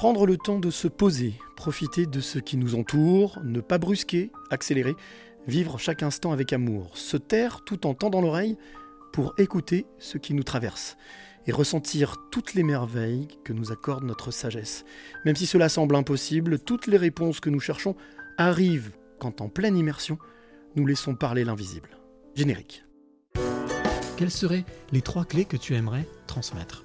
Prendre le temps de se poser, profiter de ce qui nous entoure, ne pas brusquer, accélérer, vivre chaque instant avec amour, se taire tout en tendant l'oreille pour écouter ce qui nous traverse et ressentir toutes les merveilles que nous accorde notre sagesse. Même si cela semble impossible, toutes les réponses que nous cherchons arrivent quand en pleine immersion, nous laissons parler l'invisible. Générique. Quelles seraient les trois clés que tu aimerais transmettre?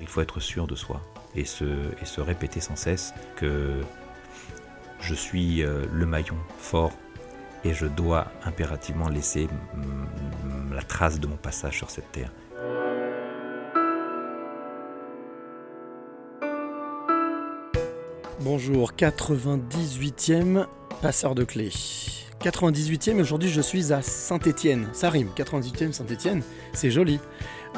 Il faut être sûr de soi et se, répéter sans cesse que je suis euh, le maillon fort et je dois impérativement laisser la trace de mon passage sur cette terre. Bonjour, 98e passeur de clés. 98e, aujourd'hui je suis à Saint-Étienne. Ça rime, 98e Saint-Étienne, c'est joli.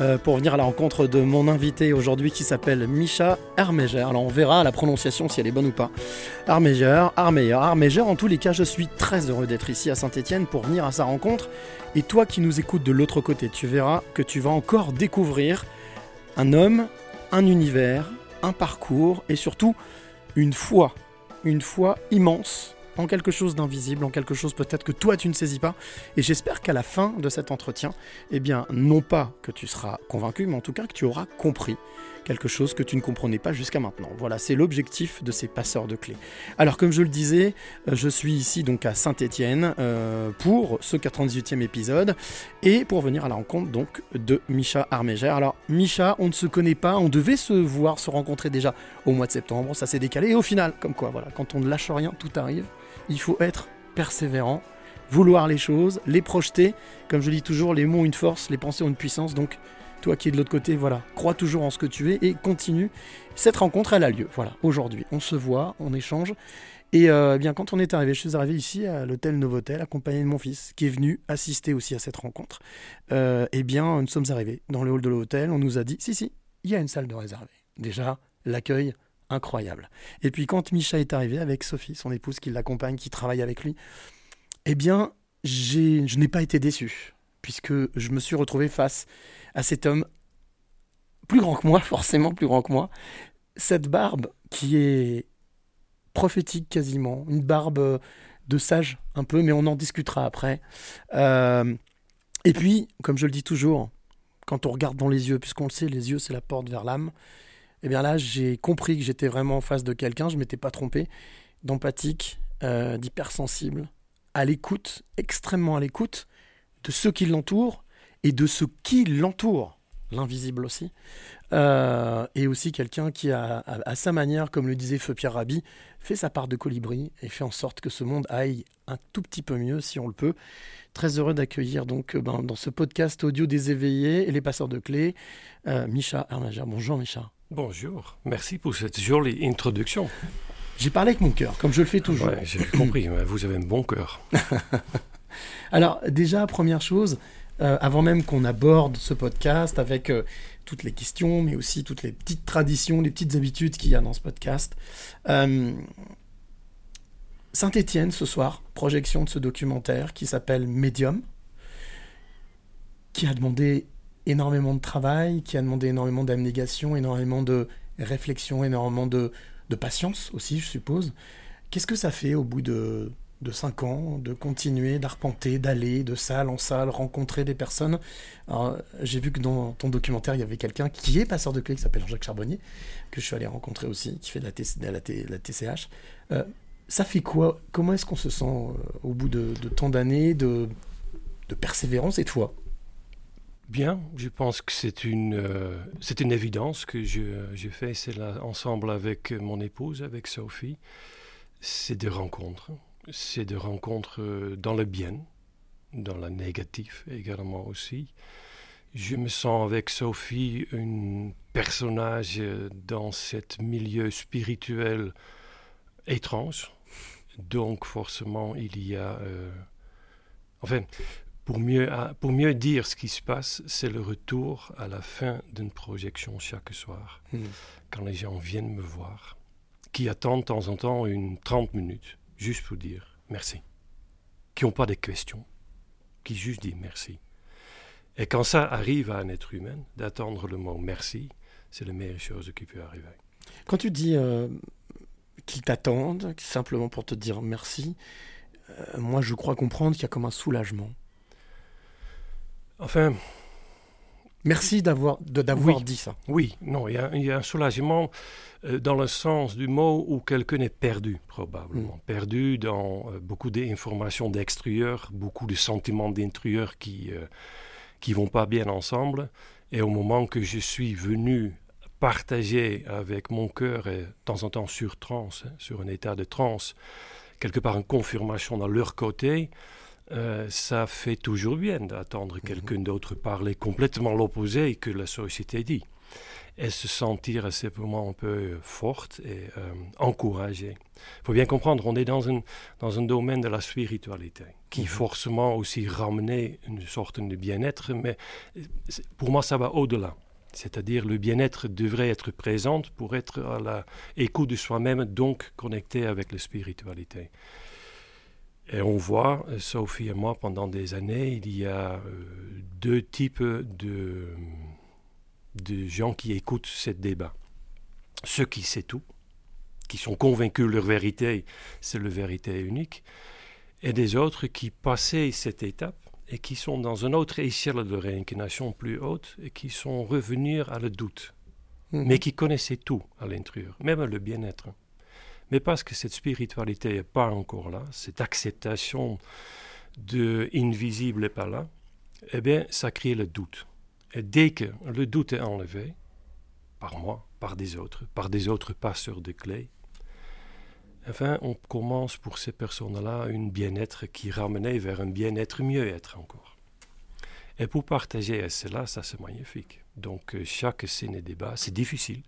Euh, pour venir à la rencontre de mon invité aujourd'hui qui s'appelle Misha Armeger. Alors on verra la prononciation si elle est bonne ou pas. Armeger, Armeyer, Armeger. En tous les cas, je suis très heureux d'être ici à Saint-Étienne pour venir à sa rencontre. Et toi qui nous écoutes de l'autre côté, tu verras que tu vas encore découvrir un homme, un univers, un parcours et surtout une foi, une foi immense en quelque chose d'invisible, en quelque chose peut-être que toi tu ne saisis pas. Et j'espère qu'à la fin de cet entretien, eh bien, non pas que tu seras convaincu, mais en tout cas que tu auras compris quelque chose que tu ne comprenais pas jusqu'à maintenant. Voilà, c'est l'objectif de ces passeurs de clés. Alors, comme je le disais, euh, je suis ici donc à Saint-Étienne euh, pour ce 98e épisode et pour venir à la rencontre donc de Micha Armégère. Alors, Micha, on ne se connaît pas, on devait se voir, se rencontrer déjà au mois de septembre, ça s'est décalé et au final, comme quoi, voilà, quand on ne lâche rien, tout arrive. Il faut être persévérant, vouloir les choses, les projeter. Comme je dis toujours, les mots ont une force, les pensées ont une puissance. Donc, toi qui es de l'autre côté, voilà, crois toujours en ce que tu es et continue. Cette rencontre, elle a lieu. Voilà, aujourd'hui, on se voit, on échange. Et euh, eh bien, quand on est arrivé, je suis arrivé ici à l'hôtel Novotel, accompagné de mon fils, qui est venu assister aussi à cette rencontre. Euh, eh bien, nous sommes arrivés dans le hall de l'hôtel. On nous a dit, si, si, il y a une salle de réservée. Déjà, l'accueil incroyable. Et puis quand Micha est arrivé avec Sophie, son épouse qui l'accompagne, qui travaille avec lui, eh bien, je n'ai pas été déçu, puisque je me suis retrouvé face à cet homme plus grand que moi, forcément plus grand que moi, cette barbe qui est prophétique quasiment, une barbe de sage un peu, mais on en discutera après. Euh, et puis, comme je le dis toujours, quand on regarde dans les yeux, puisqu'on le sait, les yeux c'est la porte vers l'âme, et eh bien là, j'ai compris que j'étais vraiment en face de quelqu'un, je m'étais pas trompé, d'empathique, euh, d'hypersensible, à l'écoute, extrêmement à l'écoute de ceux qui l'entourent et de ceux qui l'entourent, l'invisible aussi, euh, et aussi quelqu'un qui a, à, sa manière, comme le disait Feu Pierre Rabhi, fait sa part de colibri et fait en sorte que ce monde aille un tout petit peu mieux si on le peut. Très heureux d'accueillir donc ben, dans ce podcast audio des éveillés et les passeurs de clés, euh, Micha Armager. Bonjour Micha. Bonjour, merci pour cette jolie introduction. J'ai parlé avec mon cœur, comme je le fais toujours. Ouais, j'ai compris, vous avez un bon cœur. Alors déjà, première chose, euh, avant même qu'on aborde ce podcast avec euh, toutes les questions, mais aussi toutes les petites traditions, les petites habitudes qu'il y a dans ce podcast. Euh, Saint-Étienne ce soir, projection de ce documentaire qui s'appelle Medium, qui a demandé énormément de travail, qui a demandé énormément d'abnégation, énormément de réflexion, énormément de, patience aussi, je suppose. Qu'est-ce que ça fait au bout de, de cinq ans de continuer d'arpenter, d'aller de salle en salle, rencontrer des personnes J'ai vu que dans ton documentaire, il y avait quelqu'un qui est passeur de clés, qui s'appelle Jean-Jacques Charbonnier, que je suis allé rencontrer aussi, qui fait de la, la, TCH. Euh, ça fait quoi? Comment est-ce qu'on se sent euh, au bout de, tant d'années de, de persévérance et de foi? Bien, je pense que c'est une, euh, c'est une évidence que je fais cela ensemble avec mon épouse, avec Sophie. C'est des rencontres. C'est des rencontres euh, dans le bien, dans le négatif également aussi. Je me sens avec Sophie un personnage euh, dans ce milieu spirituel étrange Donc forcément, il y a... euh, enfin, pour mieux, pour mieux dire ce qui se passe, c'est le retour à la fin d'une projection chaque soir, Mhm. quand les gens viennent me voir, qui attendent de temps en temps une 30 minutes, juste pour dire merci, qui n'ont pas de questions, qui juste disent merci. Et quand ça arrive à un être humain, d'attendre le mot merci, c'est la meilleure chose qui peut arriver. Quand tu dis euh, qu'ils t'attendent, simplement pour te dire merci, euh, moi je crois comprendre qu'il y a comme un soulagement. Enfin, Merci d'avoir Oui. dit ça. Oui, non, il y a, il y a un soulagement euh, dans le sens du mot où quelqu'un est perdu, probablement. Mm. Perdu dans euh, beaucoup d'informations d'extérieur, beaucoup de sentiments d'intérieur qui euh, qui vont pas bien ensemble. Et au moment que je suis venu partager avec mon cœur, et de temps en temps sur transe, hein, sur un état de transe, quelque part une confirmation dans leur côté, euh, ça fait toujours bien d'attendre quelqu'un d'autre parler complètement l'opposé que la société dit. Et se sentir à ces moments un peu forte et euh, encouragée. Il faut bien comprendre, on est dans un, dans un domaine de la spiritualité qui Mhm. forcément aussi ramener une sorte de bien-être, mais euh, pour moi ça va au-delà. C'est-à-dire le bien-être devrait être présent pour être à la écoute de soi-même, donc connecté avec la spiritualité. Et on voit, euh, Sophie et moi, pendant des années, il y a euh, deux types de, de gens qui écoutent ce débat. Ceux qui savent tout, qui sont convaincus que leur vérité, c'est la vérité unique, et des autres qui passaient cette étape et qui sont dans une autre échelle de réincarnation plus haute et qui sont revenus à le doute, Mhm. mais qui connaissaient tout à l'intérieur, même le bien-être. Mais parce que cette spiritualité n'est pas encore là, cette acceptation de invisible n'est pas là, eh bien, ça crée le doute. Et dès que le doute est enlevé, par moi, par des autres, par des autres passeurs de clés, enfin, on commence pour ces personnes-là un bien-être qui ramenait vers un bien-être mieux-être encore. Et pour partager cela, ça c'est magnifique. Donc euh, chaque scène et débat, c'est difficile.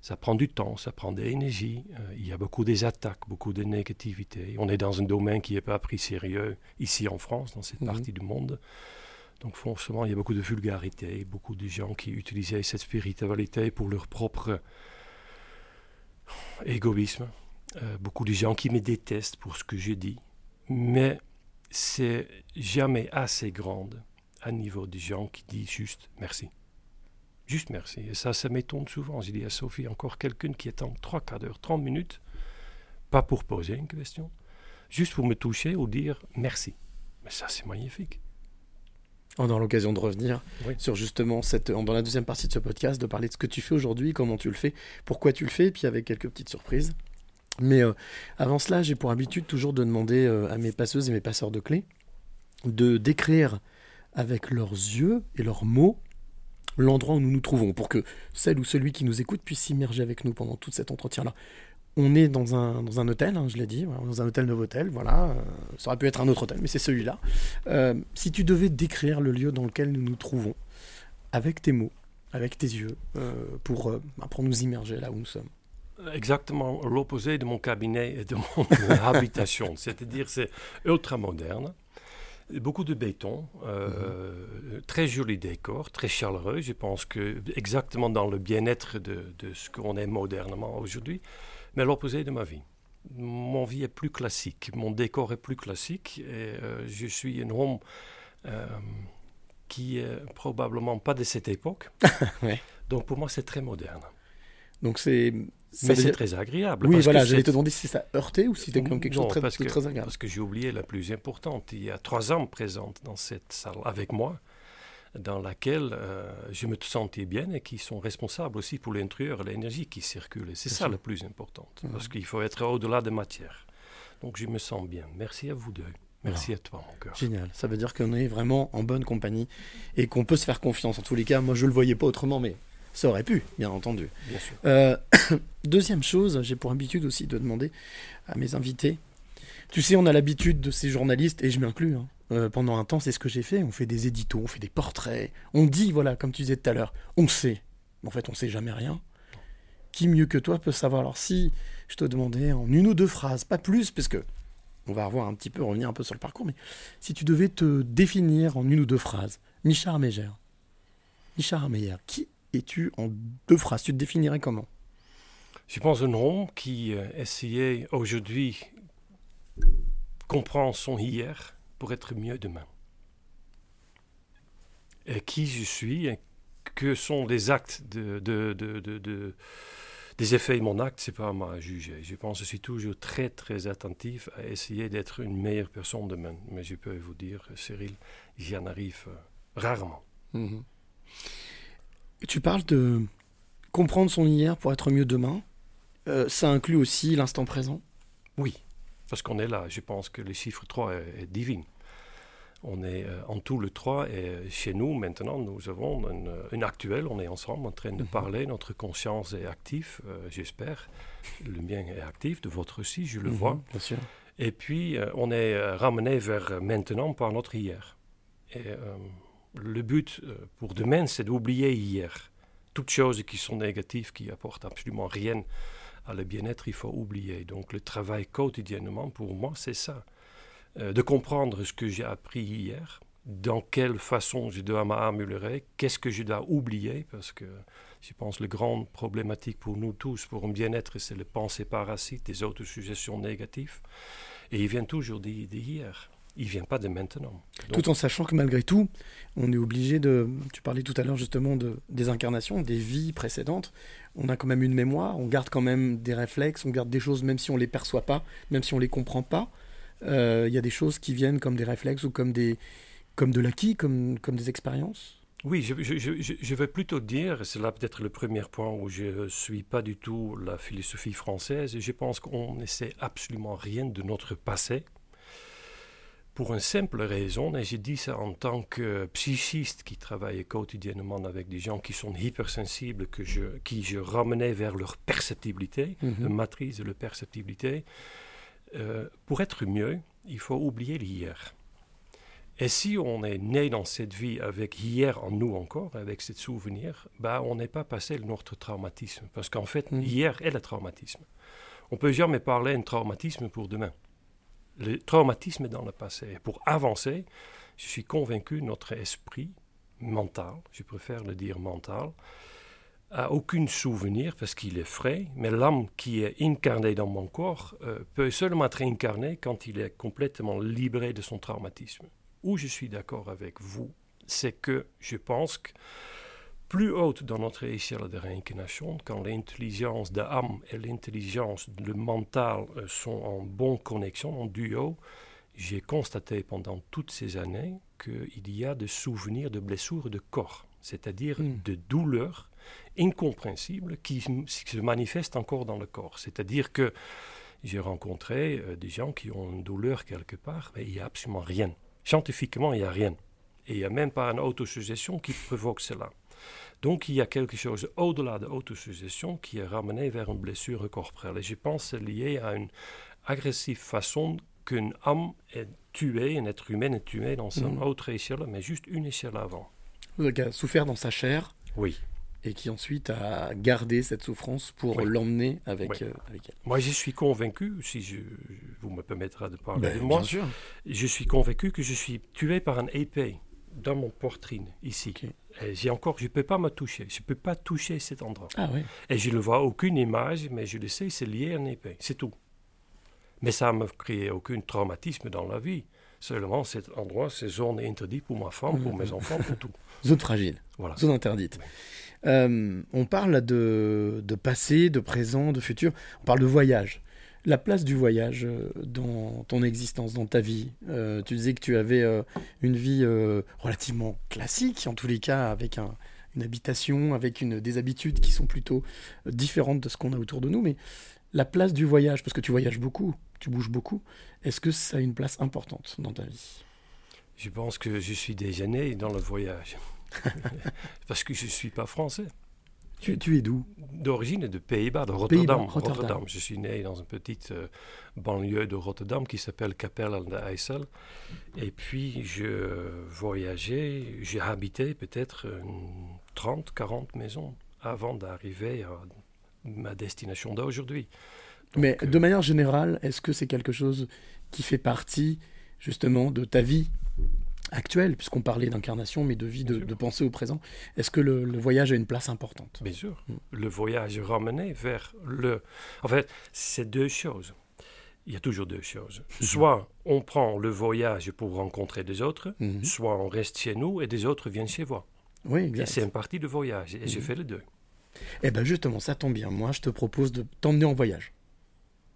Ça prend du temps, ça prend de l'énergie. euh, il y a beaucoup des attaques, beaucoup de négativité. On est dans un domaine qui n'est pas pris sérieux ici en France, dans cette Mhm. partie du monde. Donc forcément, il y a beaucoup de vulgarité, beaucoup de gens qui utilisaient cette spiritualité pour leur propre égoïsme. Euh, beaucoup de gens qui me détestent pour ce que je dis. Mais c'est jamais assez grande à niveau de gens qui disent juste merci. Juste merci. Et ça, ça m'étonne souvent. Je dis à Sophie, encore quelqu'un qui attend trois quarts d'heure, 30 minutes, pas pour poser une question, juste pour me toucher ou dire merci. Mais ça, c'est magnifique. On aura l'occasion de revenir Oui. sur justement cette, dans la deuxième partie de ce podcast, de parler de ce que tu fais aujourd'hui, comment tu le fais, pourquoi tu le fais, et puis avec quelques petites surprises. Mais euh, avant cela, j'ai pour habitude toujours de demander euh, à mes passeuses et mes passeurs de clés de décrire avec leurs yeux et leurs mots l'endroit où nous nous trouvons, pour que celle ou celui qui nous écoute puisse s'immerger avec nous pendant tout cet entretien-là. On est dans un, dans un hôtel, hein, je l'ai dit, dans un hôtel Novotel, voilà. euh, ça aurait pu être un autre hôtel, mais c'est celui-là. Euh, si tu devais décrire le lieu dans lequel nous nous trouvons, avec tes mots, avec tes yeux, euh, pour, bah, pour nous immerger là où nous sommes. Exactement l'opposé de mon cabinet et de mon habitation. C'est-à-dire, c'est ultra moderne. Beaucoup de béton, euh, très joli décor, très chaleureux. Je pense que exactement dans le bien-être de, de ce qu'on est modernement aujourd'hui, mais l'opposé de ma vie. Mon vie est plus classique, mon décor est plus classique et euh, je suis un homme euh, qui est probablement pas de cette époque. Ouais. Donc pour moi, c'est très moderne. Donc c'est. Ça Mais veut c'est très agréable. Oui, parce voilà, j'allais te demander si ça heurtait ou si c'était comme quelque chose de très, que, agréable. Parce que j'ai oublié la plus importante. Il y a trois hommes présents dans cette salle avec moi, dans laquelle euh, je me sentais bien et qui sont responsables aussi pour l'intérieur, l'énergie qui circule. Et c'est ça sûr. le plus important. Mhm. Parce qu'il faut être au-delà de matière. Donc je me sens bien. Merci à vous deux. Merci à toi, mon cœur. Génial, ça veut dire qu'on est vraiment en bonne compagnie et qu'on peut se faire confiance. En tous les cas, moi je le voyais pas autrement, mais ça aurait pu, bien entendu. Bien sûr. Euh, deuxième chose, j'ai pour habitude aussi de demander à mes invités. Tu sais, on a l'habitude de ces journalistes, et je m'inclus, hein, euh, pendant un temps, c'est ce que j'ai fait. On fait des éditos, on fait des portraits, on dit, voilà, comme tu disais tout à l'heure, on sait. En fait, on sait jamais rien. qui mieux que toi peut savoir? Alors si je te demandais en une ou deux phrases, pas plus, parce que on va revoir un petit peu, revenir un peu sur le parcours, mais si tu devais te définir en une ou deux phrases, Michard Arméger, Michard Arméger, qui es-tu en deux phrases? Tu te définirais comment? Je pense un homme qui euh, essayait aujourd'hui comprendre son hier pour être mieux demain. Et qui je suis, et que sont les actes de, de, de, de des effets de mon acte, c'est pas à moi à juger. Je pense que je suis toujours très très attentif à essayer d'être une meilleure personne demain. Mais je peux vous dire, Cyril, j'y en arrive euh, rarement. Mhm. Tu parles de comprendre son hier pour être mieux demain. Euh, ça inclut aussi l'instant présent Oui, parce qu'on est là. Je pense que le chiffre 3 est, est divin. On est euh, en tout le 3 et chez nous maintenant nous avons une, une actuelle, on est ensemble en train de Mhm. parler, notre conscience est active, euh, j'espère. Le mien est actif, de votre aussi, je le Mhm, vois. Bien sûr. Et puis on est ramené vers maintenant par notre hier. Et le but euh, pour demain c'est d'oublier hier. Toutes choses qui sont négatives, qui apportent absolument rien à le bien-être, il faut oublier. Donc le travail quotidiennement pour moi c'est ça. Euh, de comprendre ce que j'ai appris hier, dans quelle façon je dois m'améliorer, qu'est-ce que je dois oublier, parce que je pense que la grande problématique pour nous tous, pour un bien-être, c'est le pensée parasite, des autosuggestions négatives. Et il vient toujours d'hi- d'hier. Il ne vient pas de maintenant. Donc, Tout en sachant que malgré tout, on est obligé de. Tu parlais tout à l'heure justement de, des incarnations, des vies précédentes. On a quand même une mémoire, on garde quand même des réflexes, on garde des choses même si on les perçoit pas, même si on les comprend pas. Euh, Il y a des choses qui viennent comme des réflexes ou comme des comme de l'acquis, comme, comme des expériences? Oui, je, je, je, je- je vais plutôt dire, c'est là peut-être le premier point où je ne suis pas du tout la philosophie française, je pense qu'on ne sait absolument rien de notre passé. Pour une simple raison, et je dis ça en tant que psychiste qui travaille quotidiennement avec des gens qui sont hypersensibles, que je, qui je ramenais vers leur perceptibilité, Mhm. la matrice de leur perceptibilité. Euh, pour être mieux, il faut oublier l'hier. Et si on est né dans cette vie avec hier en nous encore, avec ce souvenir, bah, on n'est pas passé notre traumatisme. Parce qu'en fait, Mhm. hier est le traumatisme. On peut jamais parler d'un traumatisme pour demain. Le traumatisme est dans le passé. Pour avancer, je suis convaincu notre esprit mental, je préfère le dire mental, a aucun souvenir parce qu'il est frais, mais l'âme qui est incarnée dans mon corps euh, peut seulement être incarnée quand il est complètement libéré de son traumatisme. Où je suis d'accord avec vous, c'est que je pense que plus haute dans notre échelle de réincarnation, quand l'intelligence de l'âme et l'intelligence du mental euh, sont en bonne connexion, en duo, j'ai constaté pendant toutes ces années qu'il y a des souvenirs de blessures de corps, c'est-à-dire Mm. de douleurs incompréhensibles qui se manifestent encore dans le corps. C'est-à-dire que j'ai rencontré euh, des gens qui ont une douleur quelque part, mais il n'y a absolument rien. Scientifiquement, il n'y a rien. Et il n'y a même pas une autosuggestion qui provoque cela. Donc il y a quelque chose au-delà de l'autosuggestion qui est ramené vers une blessure corporelle. Et je pense que c'est lié à une agressive façon qu'une âme est tuée, un être humain est tué dans une Mhm. autre échelle, mais juste une échelle avant. Qui a souffert dans sa chair Oui. et qui ensuite a gardé cette souffrance pour Oui. l'emmener avec, Oui. euh, avec elle. Moi, je suis convaincu, si je, vous me permettrez de parler Ben, de moi, bien sûr. je suis convaincu que je suis tué par un épée dans mon poitrine, ici. Ok. Et j'ai encore, je ne peux pas me toucher, je ne peux pas toucher cet endroit. Ah oui. Et je ne vois aucune image, mais je le sais, c'est lié à une épée, c'est tout. Mais ça ne m'a créé aucun traumatisme dans la vie. Seulement, cet endroit, cette zone est interdite pour ma femme, pour mes enfants, pour tout. Zone fragile, Voilà. zone interdite. Oui. Euh, on parle de, de passé, de présent, de futur. On parle de voyage. La place du voyage euh, dans ton existence, dans ta vie. Euh, tu disais que tu avais euh, une vie euh, relativement classique, en tous les cas, avec un- une habitation, avec une, des habitudes qui sont plutôt différentes de ce qu'on a autour de nous. Mais la place du voyage, parce que tu voyages beaucoup, tu bouges beaucoup, est-ce que ça a une place importante dans ta vie? Je pense que je suis déjà né dans le voyage. Parce que je ne suis pas français. Tu, tu es d'où? D'origine de Pays-Bas, de Rotterdam. Rotterdam. Je suis né dans une petite euh, banlieue de Rotterdam qui s'appelle Capelle aan de IJssel. Et puis, je euh, voyageais, j'ai habité peut-être une 30, 40 maisons avant d'arriver à ma destination d'aujourd'hui. Mais euh, de manière générale, est-ce que c'est quelque chose qui fait partie justement de ta vie? Actuelle, puisqu'on parlait d'incarnation, mais de vie, de, de pensée au présent Est-ce que le, le voyage a une place importante? Bien sûr, Mm. le voyage ramené vers le... En fait, c'est deux choses. Il y a toujours deux choses. Soit on prend le voyage pour rencontrer des autres, Mhm. soit on reste chez nous et des autres viennent chez moi. Oui, Et exact. c'est une partie du voyage. Et j'ai Mhm. fait les deux. Eh bien justement, ça tombe bien. Moi, je te propose de t'emmener en voyage.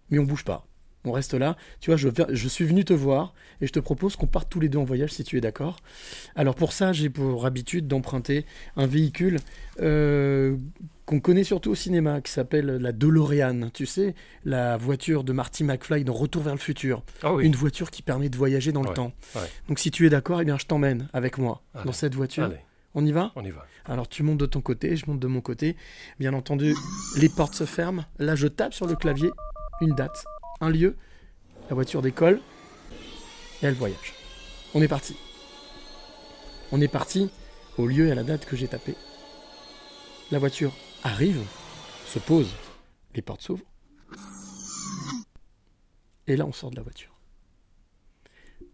Mais on bouge pas. On reste là. Tu vois, je, je suis venu te voir et je te propose qu'on parte tous les deux en voyage si tu es d'accord. Alors pour ça, j'ai pour habitude d'emprunter un véhicule euh, qu'on connaît surtout au cinéma, qui s'appelle la DeLorean. Tu sais, la voiture de Marty McFly dans Retour vers le futur. Ah oui, Une voiture qui permet de voyager dans le temps. ouais. Donc si tu es d'accord, eh bien je t'emmène avec moi Allez. dans cette voiture. allez, On y va? On y va. alors tu montes de ton côté, je monte de mon côté. Bien entendu, les portes se ferment. Là, je tape sur le clavier une date, un lieu. La voiture décolle et elle voyage. On est parti. On est parti au lieu et à la date que j'ai tapé. La voiture arrive, se pose, les portes s'ouvrent. Et là, on sort de la voiture.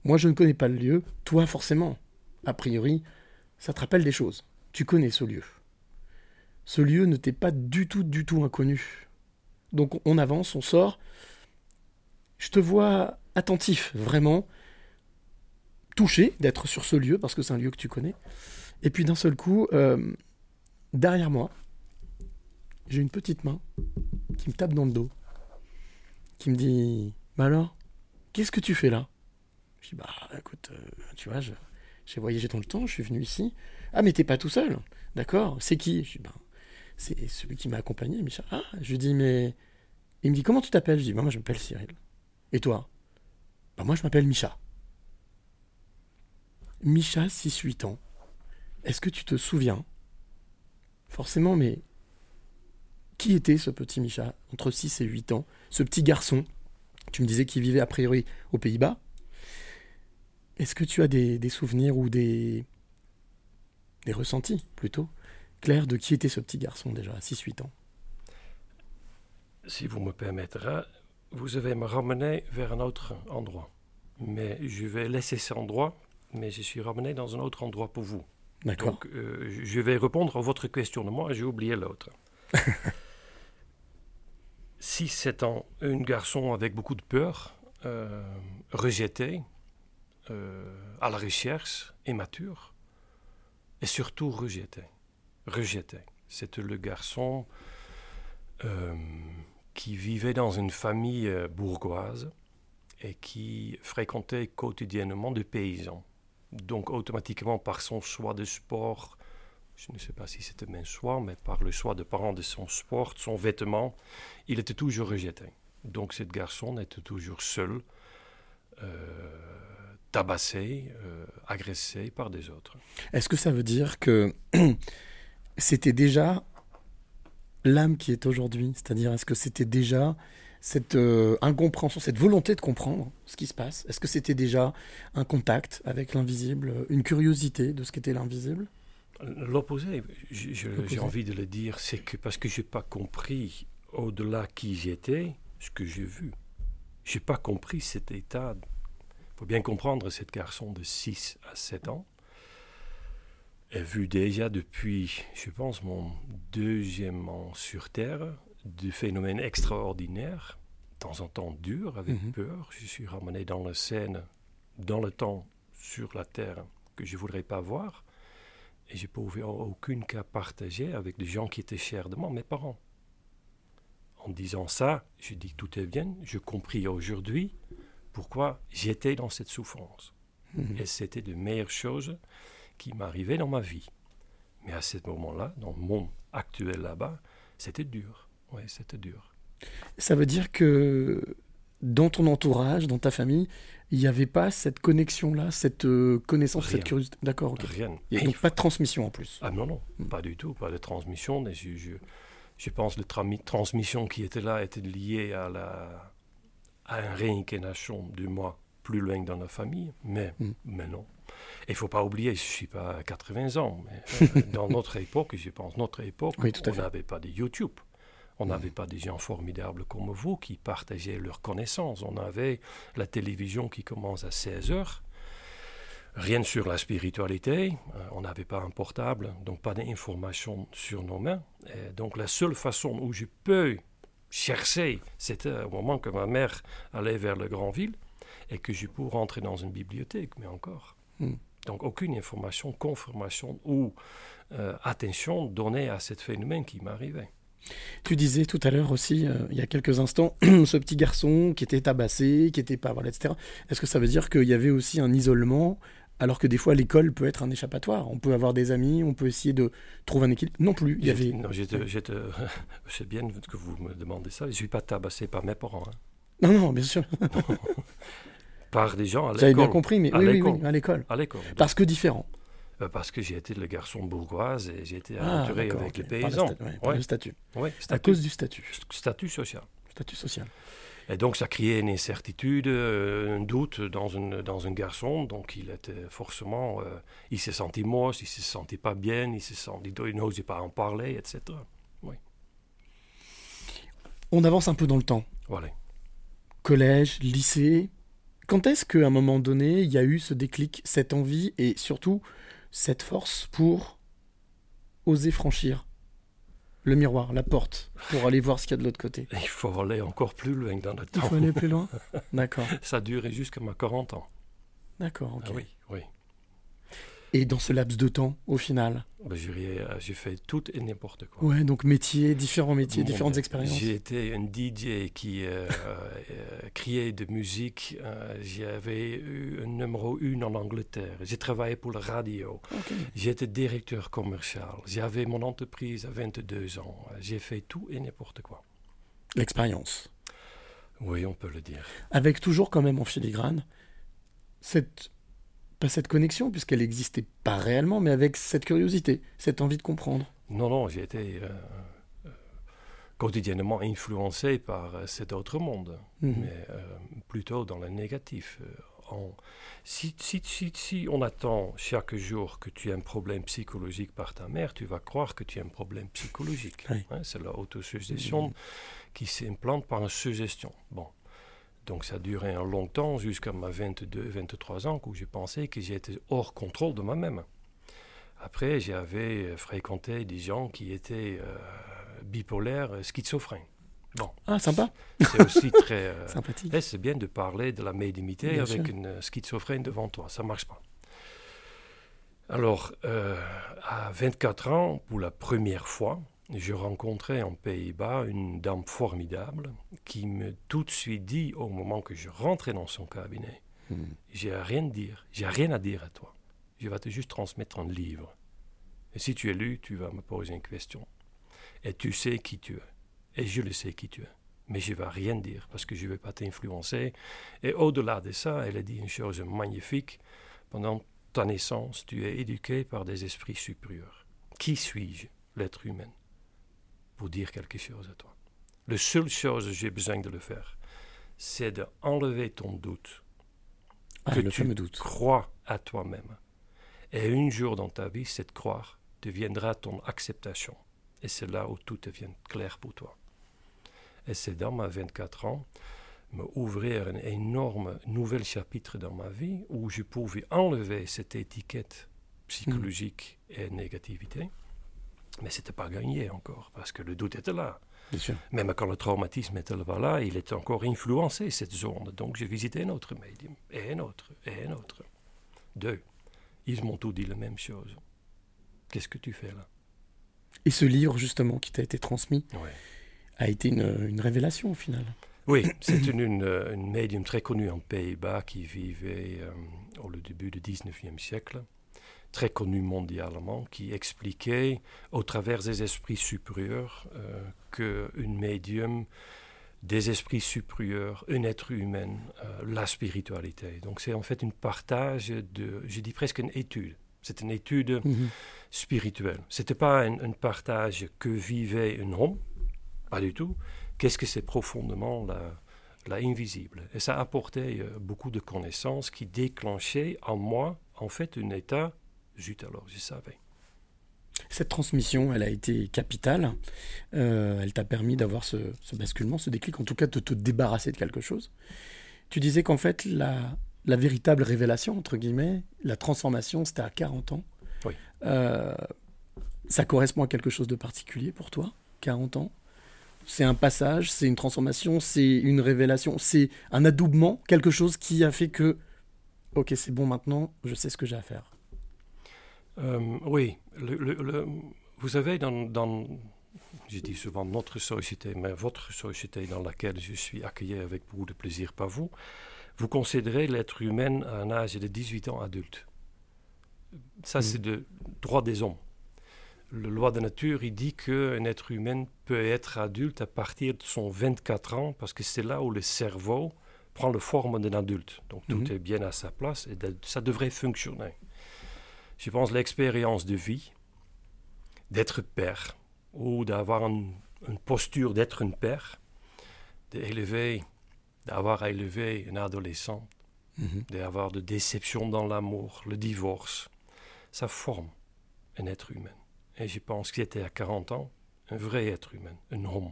Moi, je ne connais pas le lieu. Toi, forcément. A priori, ça te rappelle des choses. Tu connais ce lieu. Ce lieu ne t'est pas du tout, du tout inconnu. Donc on avance, on sort. Je te vois attentif, vraiment touché d'être sur ce lieu, parce que c'est un lieu que tu connais. Et puis d'un seul coup, euh, derrière moi, j'ai une petite main qui me tape dans le dos, qui me dit Bah alors, qu'est-ce que tu fais là? Je dis Bah écoute, euh, tu vois, j'ai voyagé dans le temps, je suis venu ici. Ah, mais t'es pas tout seul, d'accord C'est qui? Je dis Ben, c'est celui qui m'a accompagné, Micha. Ah, je lui dis Mais. Il me dit Comment tu t'appelles? Je dis moi je m'appelle Cyril. Et toi? Ben, moi je m'appelle Micha. Micha, 6-8 ans. Est-ce que tu te souviens? Forcément, mais. Qui était ce petit Micha, entre 6 et 8 ans? Ce petit garçon? Tu me disais qu'il vivait a priori aux Pays-Bas. Est-ce que tu as des, souvenirs ou des, des ressentis, plutôt, clairs de qui était ce petit garçon déjà, à 6-8 ans? Si vous me permettrez, vous allez me ramener vers un autre endroit. Mais je vais laisser cet endroit, mais je suis ramené dans un autre endroit pour vous. D'accord. Donc, euh, je vais répondre à votre questionnement et j'ai oublié l'autre. 6-7 ans, un garçon avec beaucoup de peur, euh, rejeté, euh, à la recherche, immature, et surtout rejeté. Rejeté. C'était le garçon qui vivait dans une famille euh, bourgeoise et qui fréquentait quotidiennement des paysans. Donc automatiquement par son choix de sport, je ne sais pas si c'était même choix, mais par le choix de parents de son sport, de son vêtement, il était toujours rejeté. Donc ce garçon était toujours seul, euh, tabassé, euh, agressé par des autres. Est-ce que ça veut dire que c'était déjà l'âme qui est aujourd'hui C'est-à-dire, est-ce que c'était déjà cette euh, incompréhension, cette volonté de comprendre ce qui se passe? Est-ce que c'était déjà un contact avec l'invisible, une curiosité de ce qu'était l'invisible? L'opposé, je- je- j'ai envie de le dire, c'est que parce que j'ai pas compris au-delà qui j'étais, ce que j'ai vu. J'ai pas compris cet état. Il faut bien comprendre, cet garçon de 6 à 7 ans vu déjà depuis, je pense, mon deuxième an sur Terre, de phénomènes extraordinaires, de temps en temps durs, avec Mhm. peur. Je suis ramené dans la scène, dans le temps, sur la Terre, que je voudrais pas voir. Et je pouvais en aucun cas partager avec des gens qui étaient chers de moi, mes parents. En disant ça, je dis tout est bien, je compris aujourd'hui pourquoi j'étais dans cette souffrance. Mhm. Et c'était de meilleures choses qui m'arrivaient dans ma vie. Mais à ce moment-là, dans monde actuel là-bas, c'était dur. Oui, c'était dur. Ça veut dire que dans ton entourage, dans ta famille, il n'y avait pas cette connexion-là, cette euh, connaissance, Rien. cette curiosité? D'accord. Rien. Et donc pas de transmission en plus? Ah non, non, pas du tout, pas de transmission. Mais je, je, je pense que la transmission qui était là était liée à, la, à une réincarnation de moi plus loin dans la famille, mais, Mm. mais non. Il ne faut pas oublier, je ne suis pas à 80 ans, mais euh, dans notre époque, je pense, notre époque, Oui, on n'avait pas de YouTube. On n'avait pas des gens formidables comme vous qui partageaient leurs connaissances. On avait la télévision qui commence à 16 heures. Rien sur la spiritualité. Euh, on n'avait pas un portable, donc pas d'informations sur nos mains. Et donc la seule façon où je peux chercher, c'était au moment que ma mère allait vers le grand ville et que je peux rentrer dans une bibliothèque, mais encore. Hmm. Donc aucune information, confirmation ou euh, attention donnée à ce phénomène qui m'arrivait. Tu disais tout à l'heure aussi, euh, il y a quelques instants, ce petit garçon qui était tabassé, qui était pas, voilà, etc. Est-ce que ça veut dire qu'il y avait aussi un isolement, alors que des fois l'école peut être un échappatoire? On peut avoir des amis, on peut essayer de trouver un équilibre. Non plus, il y avait. Non, c'est bien que vous me demandez ça. Je ne suis pas tabassé par mes parents, hein. Non, non, bien sûr. par des gens à l'école. J'avais bien compris, mais à oui, oui, l'école. oui, à l'école. À l'école. Parce que différent. Euh, Parce que j'ai été le garçon bourgeois et j'ai été Ah, aventuré avec les Par le paysans. ouais, le statut. Ouais, À cause du statut. Statut social. Statut social. Et donc ça créait une incertitude, euh, un doute dans, une, dans un garçon. Donc il était forcément, euh, il s'est senti moche, il se sentait pas bien, il se sentit, il n'osait pas en parler, etc. On avance un peu dans le temps. Voilà. Collège, lycée. Quand est-ce qu'à un moment donné, il y a eu ce déclic, cette envie et surtout cette force pour oser franchir le miroir, la porte, pour aller voir ce qu'il y a de l'autre côté? Il faut aller encore plus loin dans le temps. Il faut aller plus loin D'accord, Ça a duré jusqu'à mes 40 ans. d'accord, ok. Ah oui. Et dans ce laps de temps, au final Ben, j'ai rien- j'ai fait tout et n'importe quoi. Ouais, donc métier, différents métiers, Bon, différentes expériences. J'ai été un DJ qui euh, euh, créait de musique. euh, J'avais eu un numéro 1 en Angleterre. J'ai travaillé pour la radio. Ok. J'étais directeur commercial. J'avais mon entreprise à 22 ans. J'ai fait tout et n'importe quoi. L'expérience. Oui, on peut le dire. Avec toujours quand même en filigrane cette pas cette connexion puisqu'elle n'existait pas réellement, mais avec cette curiosité, cette envie de comprendre. Non, non, j'ai été euh, euh, quotidiennement influencé par euh, cet autre monde, Mhm. mais euh, plutôt dans le négatif. Si, si, si, si on attend chaque jour que tu as un problème psychologique par ta mère, tu vas croire que tu as un problème psychologique. Oui. Hein, c'est l'autosuggestion qui s'implante par une suggestion. Bon. Donc ça a duré un long temps, jusqu'à ma 22, 23 ans, où je pensais que j'étais hors contrôle de moi-même. Après, j'avais euh, fréquenté des gens qui étaient euh, bipolaires, euh, schizophrènes. Bon, Ah, sympa, c'est aussi très... euh, sympathique. eh, c'est bien de parler de la médiumnité Bien avec sûr. une schizophrène devant toi, ça marche pas. Alors, euh, à 24 ans, pour la première fois, je rencontrais en Pays-Bas une dame formidable qui me tout de suite dit, au moment que je rentrais dans son cabinet, Hmm. j'ai rien à dire, j'ai rien à dire à toi. Je vais te juste transmettre un livre. Et si tu es lu, tu vas me poser une question. Et tu sais qui tu es. Et je le sais qui tu es. Mais je ne vais rien dire parce que je ne vais pas t'influencer. Et au-delà de ça, elle a dit une chose magnifique. Pendant ta naissance, tu es éduqué par des esprits supérieurs. Qui suis-je, l'être humain, pour dire quelque chose à toi La seule chose que j'ai besoin de le faire, c'est d'enlever ton doute Ah, que le tu doute. crois à toi-même. Et un jour dans ta vie, cette croire deviendra ton acceptation. Et c'est là où tout devient clair pour toi. Et c'est dans ma 24 ans, me ouvrir un énorme nouvel chapitre dans ma vie où je pouvais enlever cette étiquette psychologique et négativité. Mais c'était pas gagné encore, parce que le doute était là. Bien sûr. Même quand le traumatisme était là, il était encore influencé, cette zone. Donc j'ai visité un autre médium, et un autre, et un autre. Deux. Ils m'ont tous dit la même chose. Qu'est-ce que tu fais là? Et ce livre, justement, qui t'a été transmis, Ouais. a été une, une révélation au final. Oui, c'est une, une, une médium très connue en Pays-Bas qui vivait euh, au début du 19e siècle, très connue mondialement, qui expliquait au travers des esprits supérieurs euh, qu'une médium, des esprits supérieurs, un être humain, euh, la spiritualité. Donc c'est en fait un partage de, je dis presque une étude. C'est une étude Mhm. spirituelle. C'était pas un, un partage que vivait un homme, pas du tout. Qu'est-ce que c'est profondément la, la invisible? Et ça apportait euh, beaucoup de connaissances qui déclenchaient en moi, en fait, un état. Zut alors, je savais. Cette transmission, elle a été capitale. Euh, elle t'a permis d'avoir ce, ce basculement, ce déclic, en tout cas de te débarrasser de quelque chose. Tu disais qu'en fait, la, la véritable révélation, entre guillemets, la transformation, c'était à 40 ans. Oui. Euh, ça correspond à quelque chose de particulier pour toi, 40 ans? C'est un passage, c'est une transformation, c'est une révélation, c'est un adoubement, quelque chose qui a fait que, ok, c'est bon maintenant, je sais ce que j'ai à faire. Euh, oui, le- le- le- vous savez, dans, dans, je dis souvent notre société, mais votre société dans laquelle je suis accueilli avec beaucoup de plaisir par vous, vous considérez l'être humain à un âge de 18 ans adulte. Ça, Mhm. c'est le droit des hommes. Le loi de nature, il dit qu'un être humain peut être adulte à partir de son 24 ans, parce que c'est là où le cerveau prend la forme d'un adulte. Donc tout Mhm. est bien à sa place et de- ça devrait fonctionner. Je pense l'expérience de vie, d'être père, ou d'avoir un- une posture d'être un père, d'élever, d'avoir à élever un adolescent, Mhm. d'avoir de déception dans l'amour, le divorce, ça forme un être humain. Et je pense qu'il était à 40 ans un vrai être humain, un homme.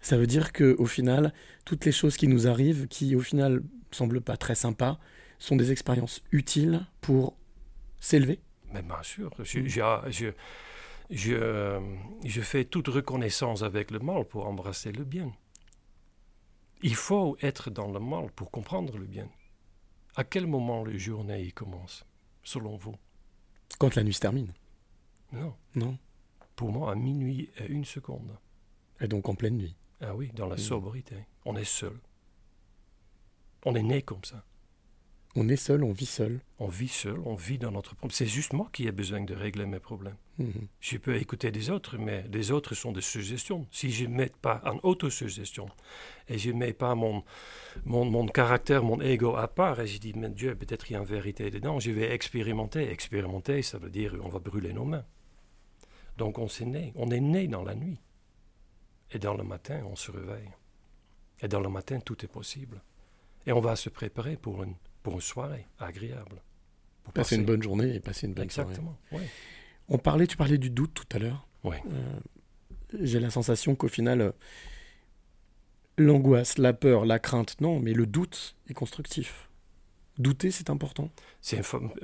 Ça veut dire que au final, toutes les choses qui nous arrivent, qui au final semblent pas très sympas, sont des expériences utiles pour s'élever? Mais bien sûr, je, je, je, je, euh, je fais toute reconnaissance avec le mal pour embrasser le bien. Il faut être dans le mal pour comprendre le bien. À quel moment la journée commence, selon vous? Quand la nuit se termine. Non. Non. Pour moi, à minuit et une seconde. Et donc en pleine nuit. Ah oui, dans la Mm. sobriété. On est seul. On est né comme ça. On est seul, on vit seul. On vit seul, on vit dans notre problème. C'est juste moi qui ai besoin de régler mes problèmes. Mhm. Je peux écouter des autres, mais les autres sont des suggestions. Si je ne mets pas en autosuggestion et je ne mets pas mon, mon, mon caractère, mon ego à part, et je dis, mais Dieu, peut-être il y a une vérité dedans, je vais expérimenter. Expérimenter, ça veut dire on va brûler nos mains. Donc on s'est né, on est né dans la nuit. Et dans le matin, on se réveille. Et dans le matin, tout est possible. Et on va se préparer pour une, pour une soirée agréable. Pour Passer une bonne journée et passer une bonne Exactement, soirée. oui. On parlait, tu parlais du doute tout à l'heure. Euh, J'ai la sensation qu'au final, euh, l'angoisse, la peur, la crainte, non, mais le doute est constructif. Douter, c'est important. C'est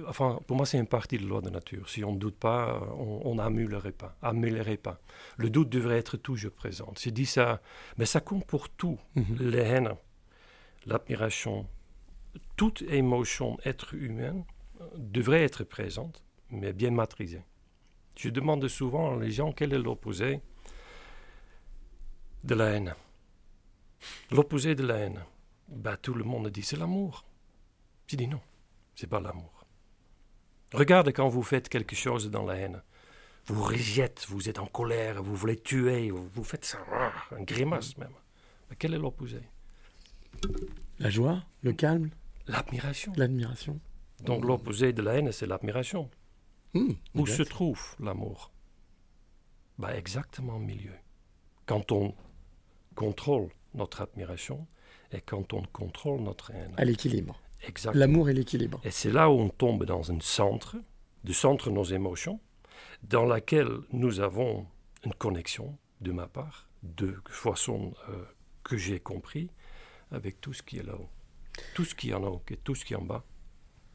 enfin, pour moi, c'est une partie de la loi de nature. Si on ne doute pas, on n'améliorerait pas, améliorerait pas. Le doute devrait être toujours présent. Je dis ça, mais ça compte pour tout. Mhm. Les haines, l'admiration, toute émotion être humaine euh, devrait être présente, mais bien maîtrisée. Je demande souvent aux gens quel est l'opposé de la haine? L'opposé de la haine, bah, tout le monde dit c'est l'amour. Je dis non, c'est pas l'amour. Regarde quand vous faites quelque chose dans la haine. Vous rejettez, vous êtes en colère, vous voulez tuer, vous, faites ça, un grimace même. Mais quel est l'opposé? La joie, le calme, L'admiration. l'admiration. Donc l'opposé de la haine, c'est l'admiration. Hmm, Où se trouve l'amour? Bah, Exactement au milieu. Quand on contrôle notre admiration et quand on contrôle notre haine. À l'équilibre. Exactement. L'amour et l'équilibre. Et c'est là où on tombe dans un centre, du centre de nos émotions, dans laquelle nous avons une connexion, de ma part, de façon euh, que j'ai compris, avec tout ce qui est là-haut. Tout ce qui est en haut et tout ce qui est en bas,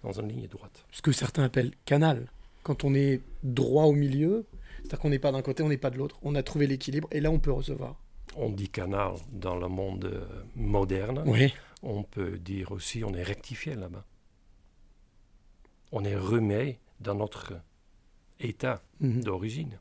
dans une ligne droite. Ce que certains appellent canal. Quand on est droit au milieu, c'est-à-dire qu'on n'est pas d'un côté, on n'est pas de l'autre. On a trouvé l'équilibre et là, on peut recevoir. On dit canal dans le monde euh, moderne. Oui. On peut dire aussi on est rectifié là-bas. On est remis dans notre état Mhm. d'origine.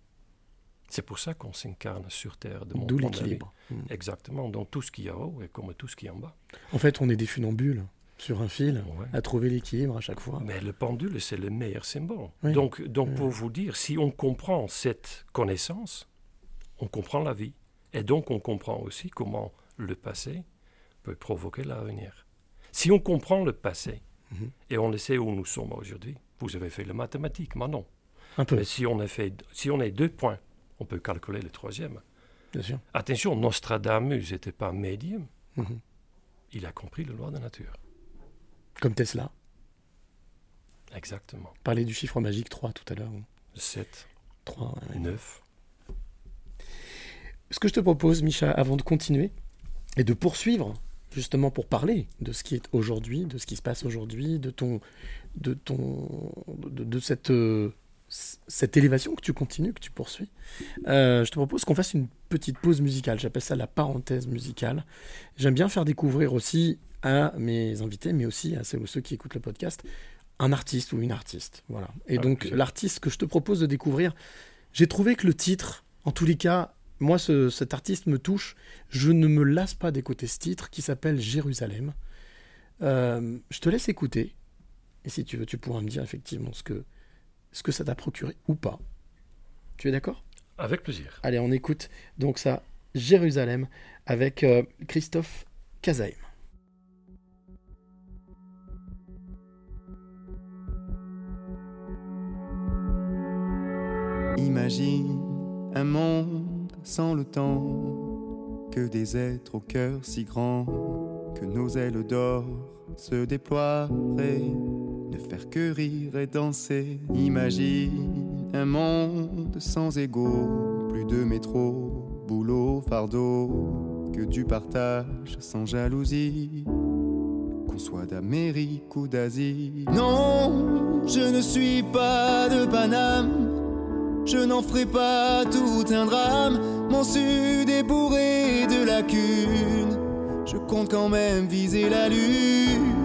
C'est pour ça qu'on s'incarne sur Terre. De mon D'où l'équilibre. Mhm. Exactement. Donc tout ce qui est en haut est comme tout ce qui est en bas. En fait, on est des funambules sur un fil Ouais. à trouver l'équilibre à chaque fois. Mais le pendule, c'est le meilleur symbole. Oui. Donc, donc Oui. pour vous dire, si on comprend cette connaissance, on comprend la vie. Et donc on comprend aussi comment le passé peut provoquer l'avenir. Si on comprend le passé Mhm. et on le sait où nous sommes aujourd'hui, vous avez fait le mathématique, moi non. Un peu, Mais si on, a fait, si on est deux points, on peut calculer le troisième. bien sûr. Attention, Nostradamus n'était pas médium, Mhm. il a compris la loi de la nature. Comme Tesla. Exactement. Parler du chiffre magique 3 tout à l'heure. 7. 3. Neuf. Ce que je te propose, Micha, avant de continuer et de poursuivre, justement pour parler de ce qui est aujourd'hui, de ce qui se passe aujourd'hui, de ton, de ton, de, de cette, euh, cette élévation que tu continues, que tu poursuis, euh, je te propose qu'on fasse une petite pause musicale. J'appelle ça la parenthèse musicale. J'aime bien faire découvrir aussi à mes invités, mais aussi à celles ou ceux qui écoutent le podcast, un artiste ou une artiste. Voilà. Et Ah, donc, l'artiste que je te propose de découvrir, j'ai trouvé que le titre, en tous les cas, moi, ce- cet artiste me touche. Je ne me lasse pas d'écouter ce titre qui s'appelle Jérusalem. Euh, je te laisse écouter. Et si tu veux, tu pourras me dire effectivement ce que, ce que ça t'a procuré ou pas. Tu es d'accord? Avec plaisir. Allez, on écoute donc ça, Jérusalem, avec euh, Christophe Kazaïm. Imagine un monde sans le temps, que des êtres au cœur si grand, que nos ailes d'or se déploieraient, faire que rire et danser. Imagine un monde sans égaux, plus de métro, boulot, fardeau, que du partage sans jalousie. Qu'on soit d'Amérique ou d'Asie. Non, je ne suis pas de Paname. Je n'en ferai pas tout un drame. Mon sud est bourré de lacunes. Je compte quand même viser la lune.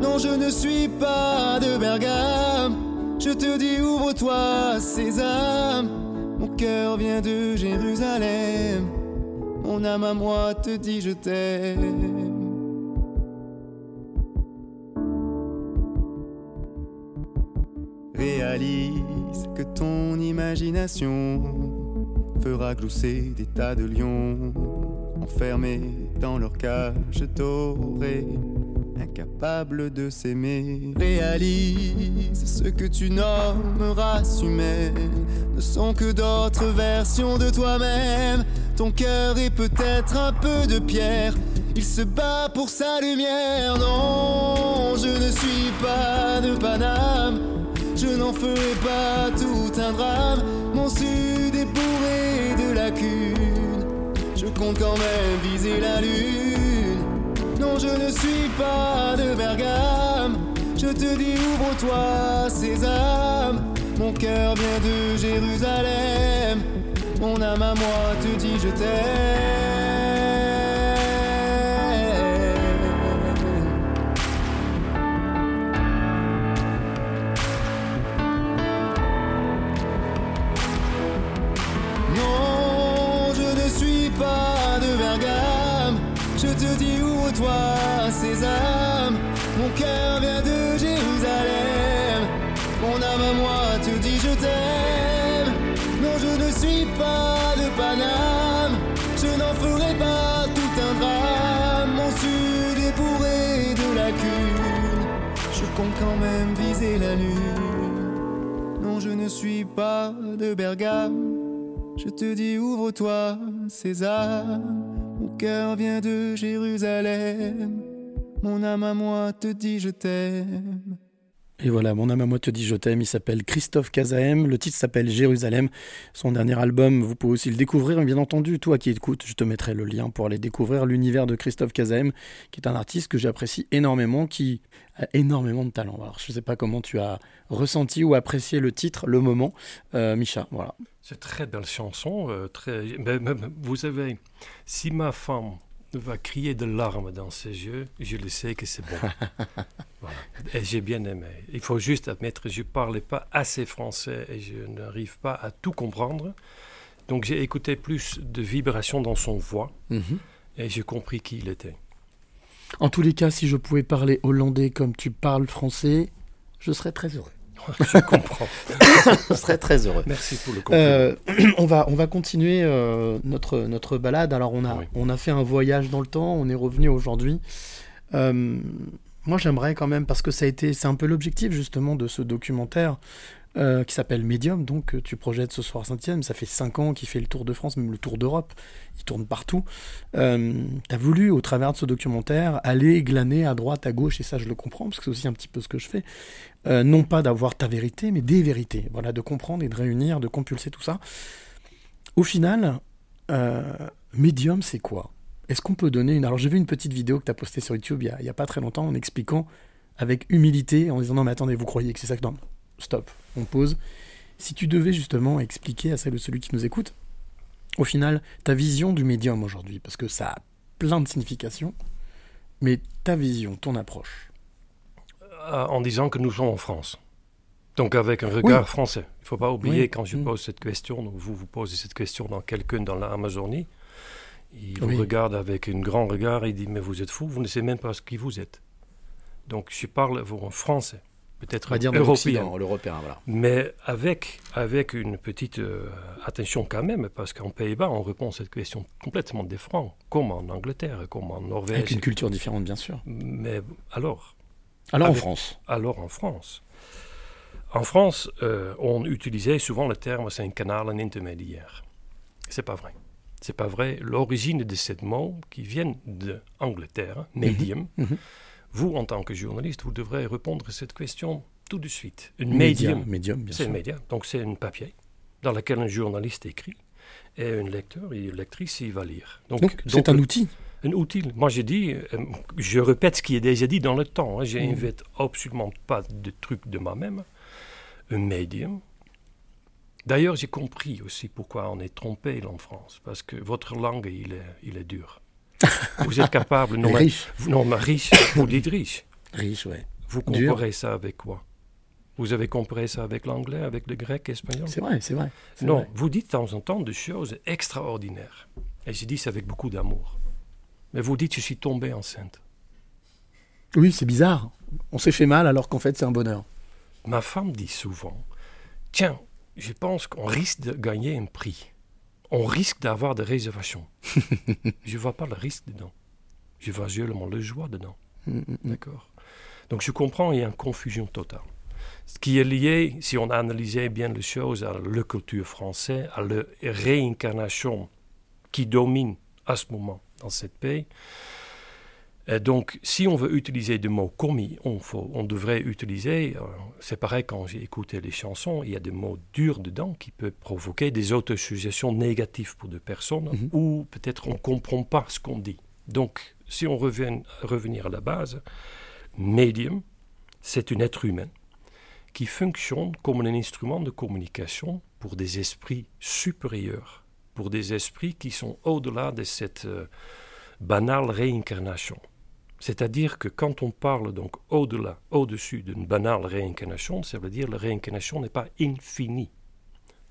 Non, je ne suis pas de Bergame. Je te dis, ouvre-toi, Sésame. Mon cœur vient de Jérusalem. Mon âme à moi te dit, je t'aime. Réalise que ton imagination fera glousser des tas de lions enfermés dans leur cage dorée, incapables de s'aimer. Réalise ce que tu nommes race humaine ne sont que d'autres versions de toi-même. Ton cœur est peut-être un peu de pierre. Il se bat pour sa lumière. Non, je ne suis pas de Paname. Je n'en ferai pas tout un drame. Mon sud est bourré de lacunes. Je compte quand même viser la lune. Je ne suis pas de Bergame. Je te dis, ouvre-toi, Sésame. Mon cœur vient de Jérusalem. Mon âme à moi te dit, je t'aime. Quand même viser la lune. Non, je ne suis pas de Bergame. Je te dis ouvre-toi, César. Mon cœur vient de Jérusalem. Mon âme à moi te dit je t'aime. Et voilà, mon âme à moi te dit je t'aime. Il s'appelle Christophe Kazaem. Le titre s'appelle Jérusalem. Son dernier album, vous pouvez aussi le découvrir. Bien entendu, toi qui écoutes, je te mettrai le lien pour aller découvrir l'univers de Christophe Kazaem, qui est un artiste que j'apprécie énormément, qui a énormément de talent. Alors, je ne sais pas comment tu as ressenti ou apprécié le titre, le moment. Euh, Micha, voilà. C'est très belle chanson. euh, très... mais- vous savez, si ma femme va crier de larmes dans ses yeux, je le sais que c'est bon. Voilà. Et j'ai bien aimé. Il faut juste admettre, je ne parlais pas assez français et je n'arrive pas à tout comprendre. Donc j'ai écouté plus de vibrations dans son voix Mhm. et j'ai compris qui il était. En tous les cas, si je pouvais parler hollandais comme tu parles français, je serais très heureux. je comprends. je serais très heureux. Merci pour le compliment. Euh, on, va, on va continuer euh, notre, notre balade. Alors, on a, Oui. on a fait un voyage dans le temps, on est revenu aujourd'hui. Euh, moi, j'aimerais quand même, parce que ça a été, c'est un peu l'objectif justement de ce documentaire, euh, qui s'appelle Medium, donc que tu projettes ce soir Saint-Etienne. Ça fait 5 ans qu'il fait le tour de France, même le tour d'Europe. Il tourne partout. Euh, tu as voulu, au travers de ce documentaire, aller glaner à droite, à gauche, et ça je le comprends, parce que c'est aussi un petit peu ce que je fais. Euh, non pas d'avoir ta vérité, mais des vérités. Voilà, de comprendre et de réunir, de compulser tout ça. Au final, euh, Medium, c'est quoi? Est-ce qu'on peut donner une... Alors j'ai vu une petite vidéo que tu as postée sur YouTube il n'y a, pas très longtemps en expliquant avec humilité, en disant non mais attendez, vous croyez que c'est ça que... Non, stop, on pose. Si tu devais justement expliquer à celle ou celui qui nous écoute, au final, ta vision du médium aujourd'hui, parce que ça a plein de significations, mais ta vision, ton approche. Euh, en disant que nous sommes en France. Donc avec un regard français. Il ne faut pas oublier quand je mm. pose cette question, vous vous posez cette question dans quelqu'un dans l'Amazonie, il vous regarde avec un grand regard et il dit mais vous êtes fou, vous ne savez même pas ce qui vous êtes. Donc je parle en français, peut-être dire européen, l'européen, voilà. Mais avec avec une petite euh, attention quand même, parce qu'en Pays-Bas on répond à cette question complètement différente, comme en Angleterre, comme en Norvège. Avec une culture différente bien sûr. Mais alors? Alors en France. Alors en France. En France, euh, on utilisait souvent le terme c'est un canal, un intermédiaire. C'est pas vrai. C'est pas vrai. L'origine de ce mot, qui vient d'Angleterre, mhm. medium, mhm. vous, en tant que journaliste, vous devrez répondre à cette question tout de suite. Un médium, médium, C'est un média. Donc c'est un papier dans lequel un journaliste écrit et un lecteur et une lectrice, il va lire. Donc c'est un outil un outil. Moi, j'ai dit, euh, je répète ce qui est déjà dit dans le temps. Hein. Je n'invente mhm. absolument pas de trucs de moi-même un médium. D'ailleurs, j'ai compris aussi pourquoi on est trompé en France, parce que votre langue, il est, il est dur. vous êtes capable, non, riche. non, mais riche, vous dites riche. Riche, oui. Vous comparez ça avec quoi? Vous avez comparé ça avec l'anglais, avec le grec, espagnol? C'est vrai, c'est vrai. Non, vous dites de temps en temps des choses extraordinaires. Et je dis ça avec beaucoup d'amour. Mais vous dites, je suis tombé enceinte. Oui, c'est bizarre. On s'est fait mal alors qu'en fait, c'est un bonheur. Ma femme dit souvent, tiens, je pense qu'on risque de gagner un prix. On risque d'avoir des réservations. je ne vois pas le risque dedans. Je vois seulement le joie dedans. Mm, mm, mm. D'accord Donc je comprends, il y a une confusion totale. Ce qui est lié, si on analysait bien les choses, à la culture française, à la réincarnation qui domine à ce moment dans cette pays, donc, si on veut utiliser des mots commis, on, on devrait utiliser, euh, c'est pareil quand j'ai écouté les chansons, il y a des mots durs dedans qui peuvent provoquer des autosuggestions négatives pour des personnes, mhm. ou peut-être on ne comprend pas ce qu'on dit. Donc, si on revient revenir à la base, médium, c'est un être humain qui fonctionne comme un instrument de communication pour des esprits supérieurs, pour des esprits qui sont au-delà de cette euh, banale réincarnation. C'est-à-dire que quand on parle donc au-delà, au-dessus d'une banale réincarnation, ça veut dire que la réincarnation n'est pas infinie.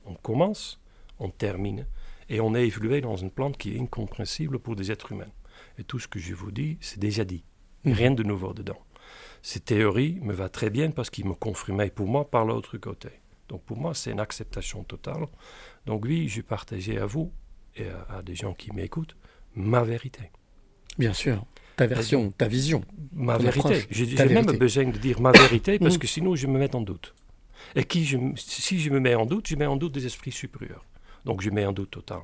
On commence, on termine, et on est évolué dans une plante qui est incompréhensible pour des êtres humains. Et tout ce que je vous dis, c'est déjà dit. Mhm. Rien de nouveau dedans. Cette théorie me va très bien parce qu'il me confirmait pour moi par l'autre côté. Donc pour moi, c'est une acceptation totale. Donc oui, je partageais à vous et à des gens qui m'écoutent ma vérité. Bien sûr. Ta version, ta vision. Ma vérité. J'ai même besoin de dire ma vérité parce mm. que sinon je me mets en doute. Et qui je, si je me mets en doute, je mets en doute des esprits supérieurs. Donc je mets en doute total.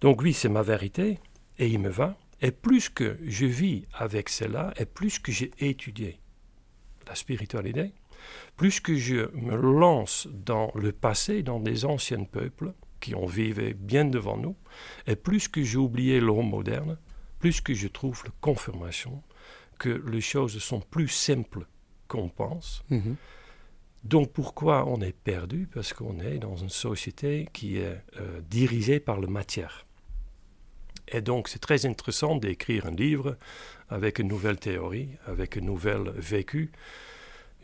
Donc oui, c'est ma vérité et il me va. Et plus que je vis avec cela, et plus que j'ai étudié la spiritualité, plus que je me lance dans le passé, dans des anciens peuples qui ont vécu bien devant nous, et plus que j'ai oublié l'homme moderne, plus que je trouve la confirmation que les choses sont plus simples qu'on pense. Mhm. Donc pourquoi on est perdu? Parce qu'on est dans une société qui est euh, dirigée par la matière. Et donc c'est très intéressant d'écrire un livre avec une nouvelle théorie, avec une nouvelle vécu.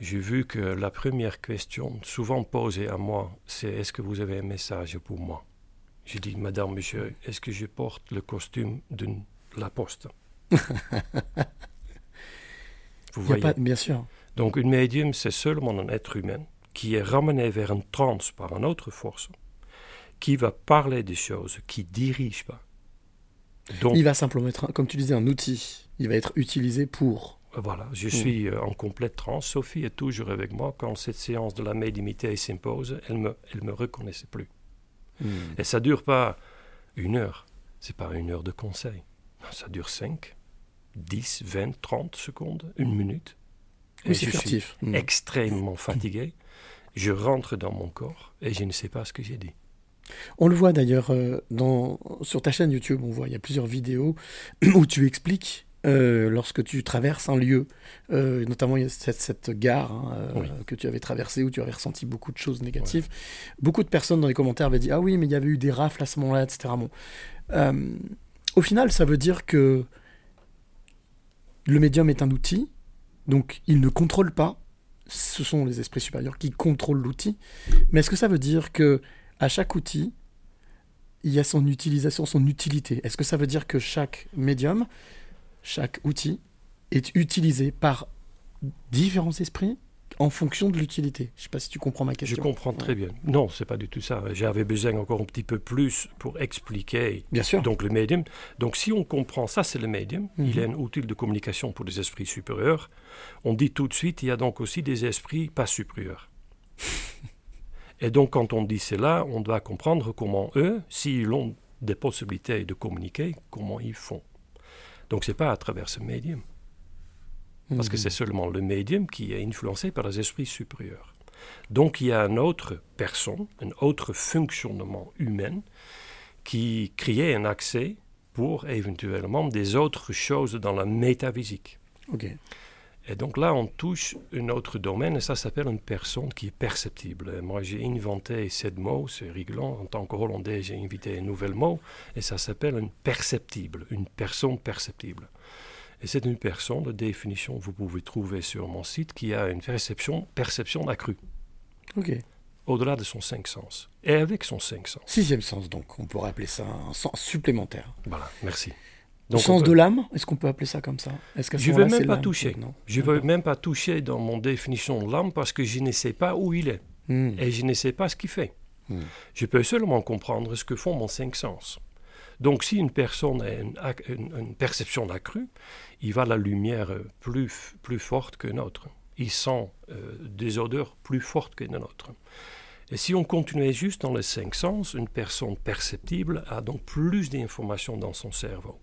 J'ai vu que la première question souvent posée à moi, c'est est-ce que vous avez un message pour moi? J'ai dit, Madame, Monsieur, est-ce que je porte le costume d'une la poste. Vous voyez Bien sûr. Donc, une médium, c'est seulement un être humain qui est ramené vers une transe par une autre force, qui va parler des choses, qui dirige pas. Donc, il va simplement être, comme tu disais, un outil. Il va être utilisé pour Voilà, je Mm. suis euh, en complète transe. Sophie est toujours avec moi. Quand cette séance de la médiumnité s'impose, elle me, elle me reconnaissait plus. Hmm. Et ça dure pas une heure. C'est pas une heure de conseil. Ça dure 5, 10, 20, 30 secondes, une minute. Oui, Et c'est je suis furtif. Hmm. extrêmement fatigué. Je rentre dans mon corps et je ne sais pas ce que j'ai dit. On le voit d'ailleurs euh, dans- sur ta chaîne YouTube, on voit, il y a plusieurs vidéos où tu expliques euh, lorsque tu traverses un lieu, euh, notamment cette, cette gare hein, euh, Oui. que tu avais traversée où tu avais ressenti beaucoup de choses négatives. Beaucoup de personnes dans les commentaires avaient dit Ah oui, mais il y avait eu des rafles à ce moment-là, etc. Bon. Au final, ça veut dire que le médium est un outil, donc il ne contrôle pas. Ce sont les esprits supérieurs qui contrôlent l'outil. Mais est-ce que ça veut dire que à chaque outil, il y a son utilisation, son utilité? Est-ce que ça veut dire que chaque médium, chaque outil est utilisé par différents esprits? En fonction de l'utilité Je ne sais pas si tu comprends ma Je question. comprends très bien. Non, c'est pas du tout ça. J'avais besoin encore un petit peu plus pour expliquer Bien sûr. donc le médium. Donc si on comprend ça, c'est le médium. Mhm. Il est un outil de communication pour les esprits supérieurs. On dit tout de suite, il y a donc aussi des esprits pas supérieurs. Et donc quand on dit cela, on doit comprendre comment eux, s'ils ont des possibilités de communiquer, comment ils font. Donc c'est pas à travers ce médium. Parce que Mhm. c'est seulement le médium qui est influencé par les esprits supérieurs. Donc il y a une autre personne, un autre fonctionnement humain qui crée un accès pour éventuellement des autres choses dans la métaphysique. Et donc là, on touche un autre domaine, et ça s'appelle une personne qui est perceptible. Et moi, j'ai inventé ce mot, c'est rigolant. En tant que Hollandais, j'ai invité un nouvel mot, et ça s'appelle une perceptible, une personne perceptible. Et c'est une personne, de définition, vous pouvez trouver sur mon site, qui a une perception, perception accrue, Ok. au-delà de son cinq sens. Et avec son cinq sens. Sixième sens, donc, on pourrait appeler ça un sens supplémentaire. Voilà, merci. Le sens peut- de l'âme, est-ce qu'on peut appeler ça comme ça? Ce Je ne veux même pas toucher. Non. Je ne veux même pas toucher dans mon définition de l'âme parce que je ne sais pas où il est. Hmm. et je ne sais pas ce qu'il fait. Hmm. Je peux seulement comprendre ce que font mon cinq sens. Donc si une personne a une, perception accrue, il va la lumière euh, plus, plus forte que notre. Il sent euh, des odeurs plus fortes que les. Et si on continuait juste dans les cinq sens, une personne perceptible a donc plus d'informations dans son cerveau.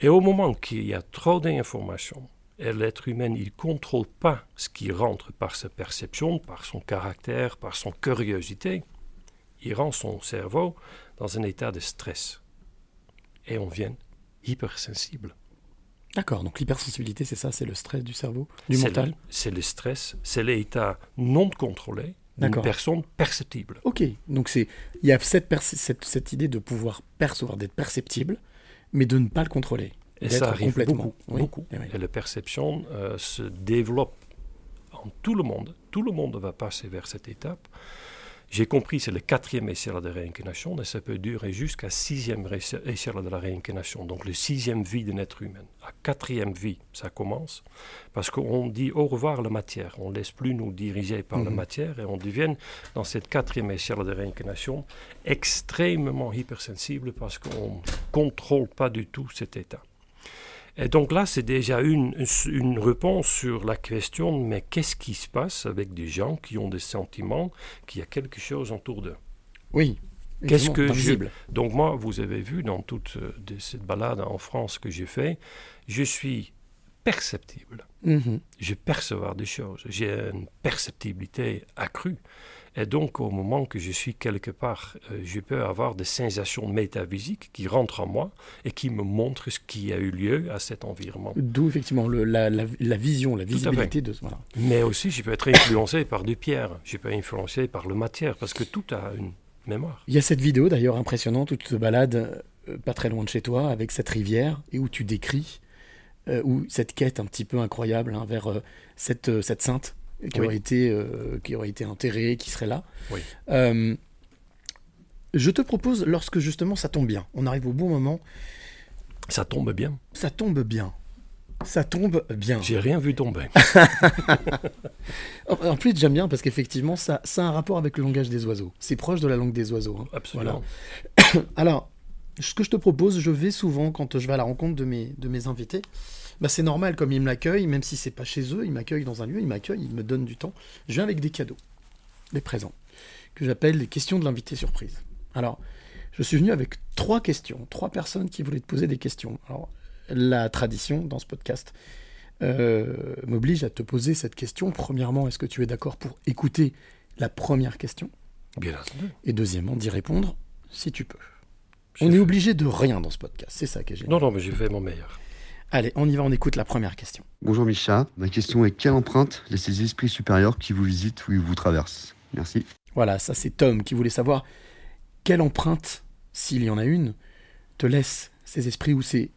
Et au moment qu'il y a trop d'informations, et l'être humain, il ne contrôle pas ce qui rentre par sa perception, par son caractère, par son curiosité, il rend son cerveau dans un état de stress. Et on vient hypersensible. D'accord, donc l'hypersensibilité, c'est ça, c'est le stress du cerveau, du mental C'est le stress, c'est l'état non contrôlé d'une personne perceptible. Ok, donc il y a cette, perce- cette, cette idée de pouvoir percevoir, d'être perceptible, mais de ne pas le contrôler. Et ça arrive complètement. beaucoup, Oui, beaucoup. eh oui. Et la perception euh, se développe en tout le monde. Tout le monde va passer vers cette étape. J'ai compris, c'est le quatrième échelle de réincarnation, et ça peut durer jusqu'à sixième échelle de la réincarnation, donc le sixième vie d'un être humain. La quatrième vie, ça commence, parce qu'on dit au revoir à la matière, on ne laisse plus nous diriger par la Mhm. matière, et on devient, dans cette quatrième échelle de réincarnation, extrêmement hypersensible, parce qu'on ne contrôle pas du tout cet état. Et donc là, c'est déjà une, une réponse sur la question, mais qu'est-ce qui se passe avec des gens qui ont des sentiments, qu'il y a quelque chose autour d'eux? Oui. Qu'est-ce que je... Donc moi, vous avez vu dans toute euh, de cette balade en France que j'ai fait, je suis perceptible. Mhm. Je percevoir des choses. J'ai une perceptibilité accrue. Et donc, au moment que je suis quelque part, euh, je peux avoir des sensations métaphysiques qui rentrent en moi et qui me montrent ce qui a eu lieu à cet environnement. D'où effectivement le- la, la- la vision, la visibilité de ce. Voilà. Mais aussi, je peux être influencé par des pierres, je peux être influencé par la matière, parce que tout a une mémoire. Il y a cette vidéo d'ailleurs impressionnante où tu te balades euh, pas très loin de chez toi avec cette rivière et où tu décris euh, où cette quête un petit peu incroyable hein, vers euh, cette, euh, cette sainte qui, Oui. aurait été, euh, qui aurait été enterrée, qui serait là. Oui. Euh, je te propose, lorsque justement ça tombe bien, on arrive au bon moment, Ça tombe bien. ça tombe bien. Ça tombe bien. J'ai rien vu tomber. En plus, j'aime bien parce qu'effectivement, ça, ça a un rapport avec le langage des oiseaux. C'est proche de la langue des oiseaux. hein. Absolument. Alors, ce que je te propose, je vais souvent, quand je vais à la rencontre de mes, de mes invités, bah, c'est normal, comme ils me l'accueillent, même si c'est pas chez eux, ils m'accueillent dans un lieu, ils m'accueillent, ils me donnent du temps. Je viens avec des cadeaux, des présents, que j'appelle les questions de l'invité surprise. Alors, je suis venu avec trois questions, trois personnes qui voulaient te poser des questions. Alors, la tradition dans ce podcast euh, m'oblige à te poser cette question. Premièrement, est-ce que tu es d'accord pour écouter la première question? Bien entendu. Et deuxièmement, d'y répondre si tu peux. On est obligé de rien dans ce podcast, c'est ça est génial. Non, non, mais j'ai fait mon meilleur. Allez, on y va, on écoute la première question. Bonjour Micha, ma question est quelle empreinte laissent les esprits supérieurs qui vous visitent ou qui vous traversent? Merci. Voilà, ça c'est Tom qui voulait savoir quelle empreinte, s'il y en a une, te laisse ces esprits ou ces,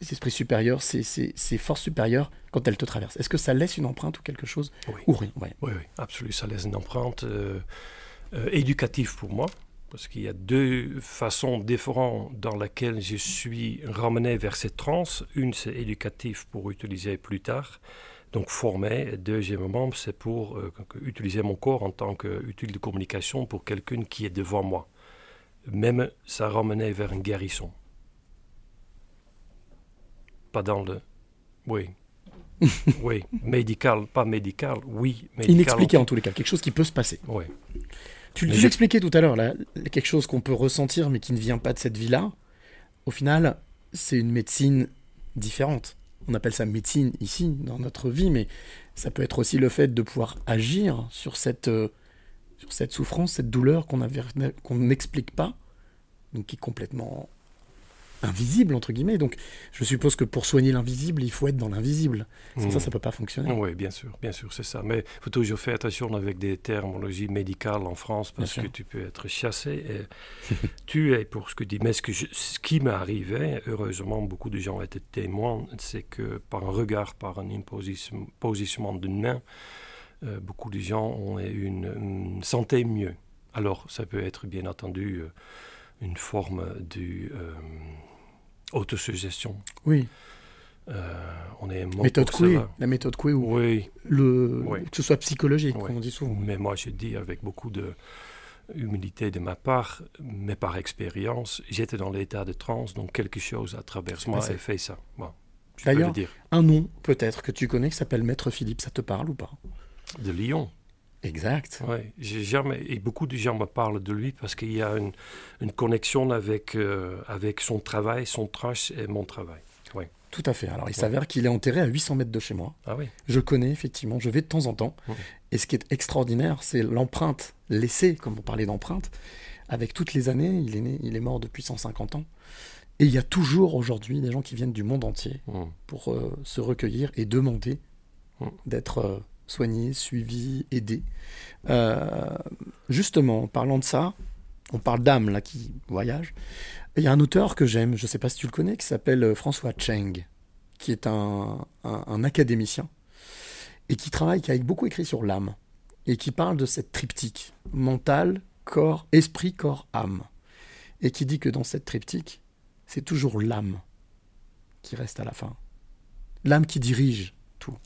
ces esprits supérieurs, ces, ces- ces forces supérieures quand elles te traversent? Est-ce que ça laisse une empreinte ou quelque chose? Oui. Ou rien ouais. Oui, oui, absolument. Ça laisse une empreinte euh, euh, éducative pour moi, parce qu'il y a deux façons différentes dans lesquelles je suis ramené vers cette transe. Une, c'est éducatif pour utiliser plus tard, donc former. Et deuxièmement, c'est pour euh, utiliser mon corps en tant qu'outil de communication pour quelqu'un qui est devant moi. Même ça ramenait vers une guérison. Pas dans le... Oui. oui, médical, pas médical, oui, médical. Inexpliqué en tous les cas, quelque chose qui peut se passer. Oui. Tu, l'expliquais tout à l'heure, là, quelque chose qu'on peut ressentir mais qui ne vient pas de cette vie-là. Au final, c'est une médecine différente. On appelle ça médecine ici, dans notre vie, mais ça peut être aussi le fait de pouvoir agir sur cette, euh, sur cette souffrance, cette douleur qu'on n'explique pas, donc qui est complètement invisible, entre guillemets. Donc, je suppose que pour soigner l'invisible, il faut être dans l'invisible. Sans ça, Mm. ça peut pas fonctionner. Oui, bien sûr, bien sûr, c'est ça. Mais il faut toujours faire attention avec des terminologies médicales en France parce Bien que sûr. tu peux être chassé et tué pour ce que tu dis. Mais ce, que je- ce qui m'est arrivé, heureusement, beaucoup de gens étaient témoins, c'est que par un regard, par un positionnement d'une main, euh, beaucoup de gens ont eu une, une santé mieux. Alors, ça peut être bien entendu euh, une forme de euh, autosuggestion. Oui, Euh, on est méthode pour Coué, cela. la méthode Coué, ou Oui, le, Oui. que ce soit psychologique, Oui. comme on dit souvent. Mais moi, je dis avec beaucoup de humilité de ma part, mais par expérience, j'étais dans l'état de transe, donc quelque chose à travers moi a fait ça. Bon, D'ailleurs, un nom peut-être que tu connais qui s'appelle Maître Philippe, ça te parle ou pas? De Lyon, Exact. jamais et beaucoup de gens me parlent de lui parce qu'il y a une, une connexion avec euh, avec son travail, son trash et mon travail. Oui. Tout à fait. Alors il s'avère qu'il est enterré à 800 mètres de chez moi. Ah oui. Je connais effectivement, je vais de temps en temps. Et ce qui est extraordinaire, c'est l'empreinte laissée, comme on parlait d'empreinte, avec toutes les années. Il est, né, il est mort depuis 150 ans. Et il y a toujours aujourd'hui des gens qui viennent du monde entier Mm. pour euh, se recueillir et demander Mm. d'être euh, soignés, suivis, aidés. Euh, justement, en parlant de ça, on parle d'âme là qui voyage. Il y a un auteur que j'aime, je ne sais pas si tu le connais, qui s'appelle euh, François Cheng, qui est un, un- un académicien et qui travaille, qui a beaucoup écrit sur l'âme et qui parle de cette triptyque mental, corps, esprit, corps, âme. Et qui dit que dans cette triptyque, c'est toujours l'âme qui reste à la fin. L'âme qui dirige tout.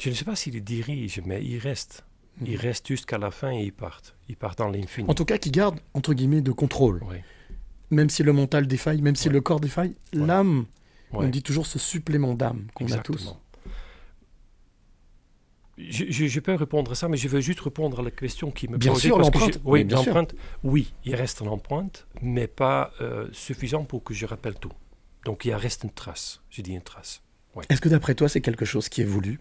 Je ne sais pas s'il dirige, mais il reste. Il Mhm. reste jusqu'à la fin et il part. Il part dans l'infini. En tout cas, qui garde, entre guillemets, de contrôle. Oui. Même si le mental défaille, même si Ouais. le corps défaille, Ouais. l'âme, Ouais. on dit toujours ce supplément d'âme qu'on a tous. Je, je- je peux répondre à ça, mais je veux juste répondre à la question qui me Bien posait, sûr, parce que l'empreinte. je- Oui, bien sûr. Oui, il reste une empreinte, mais pas euh, suffisant pour que je rappelle tout. Donc il reste une trace. Je dis une trace. Est-ce que d'après toi, c'est quelque chose qui est voulu?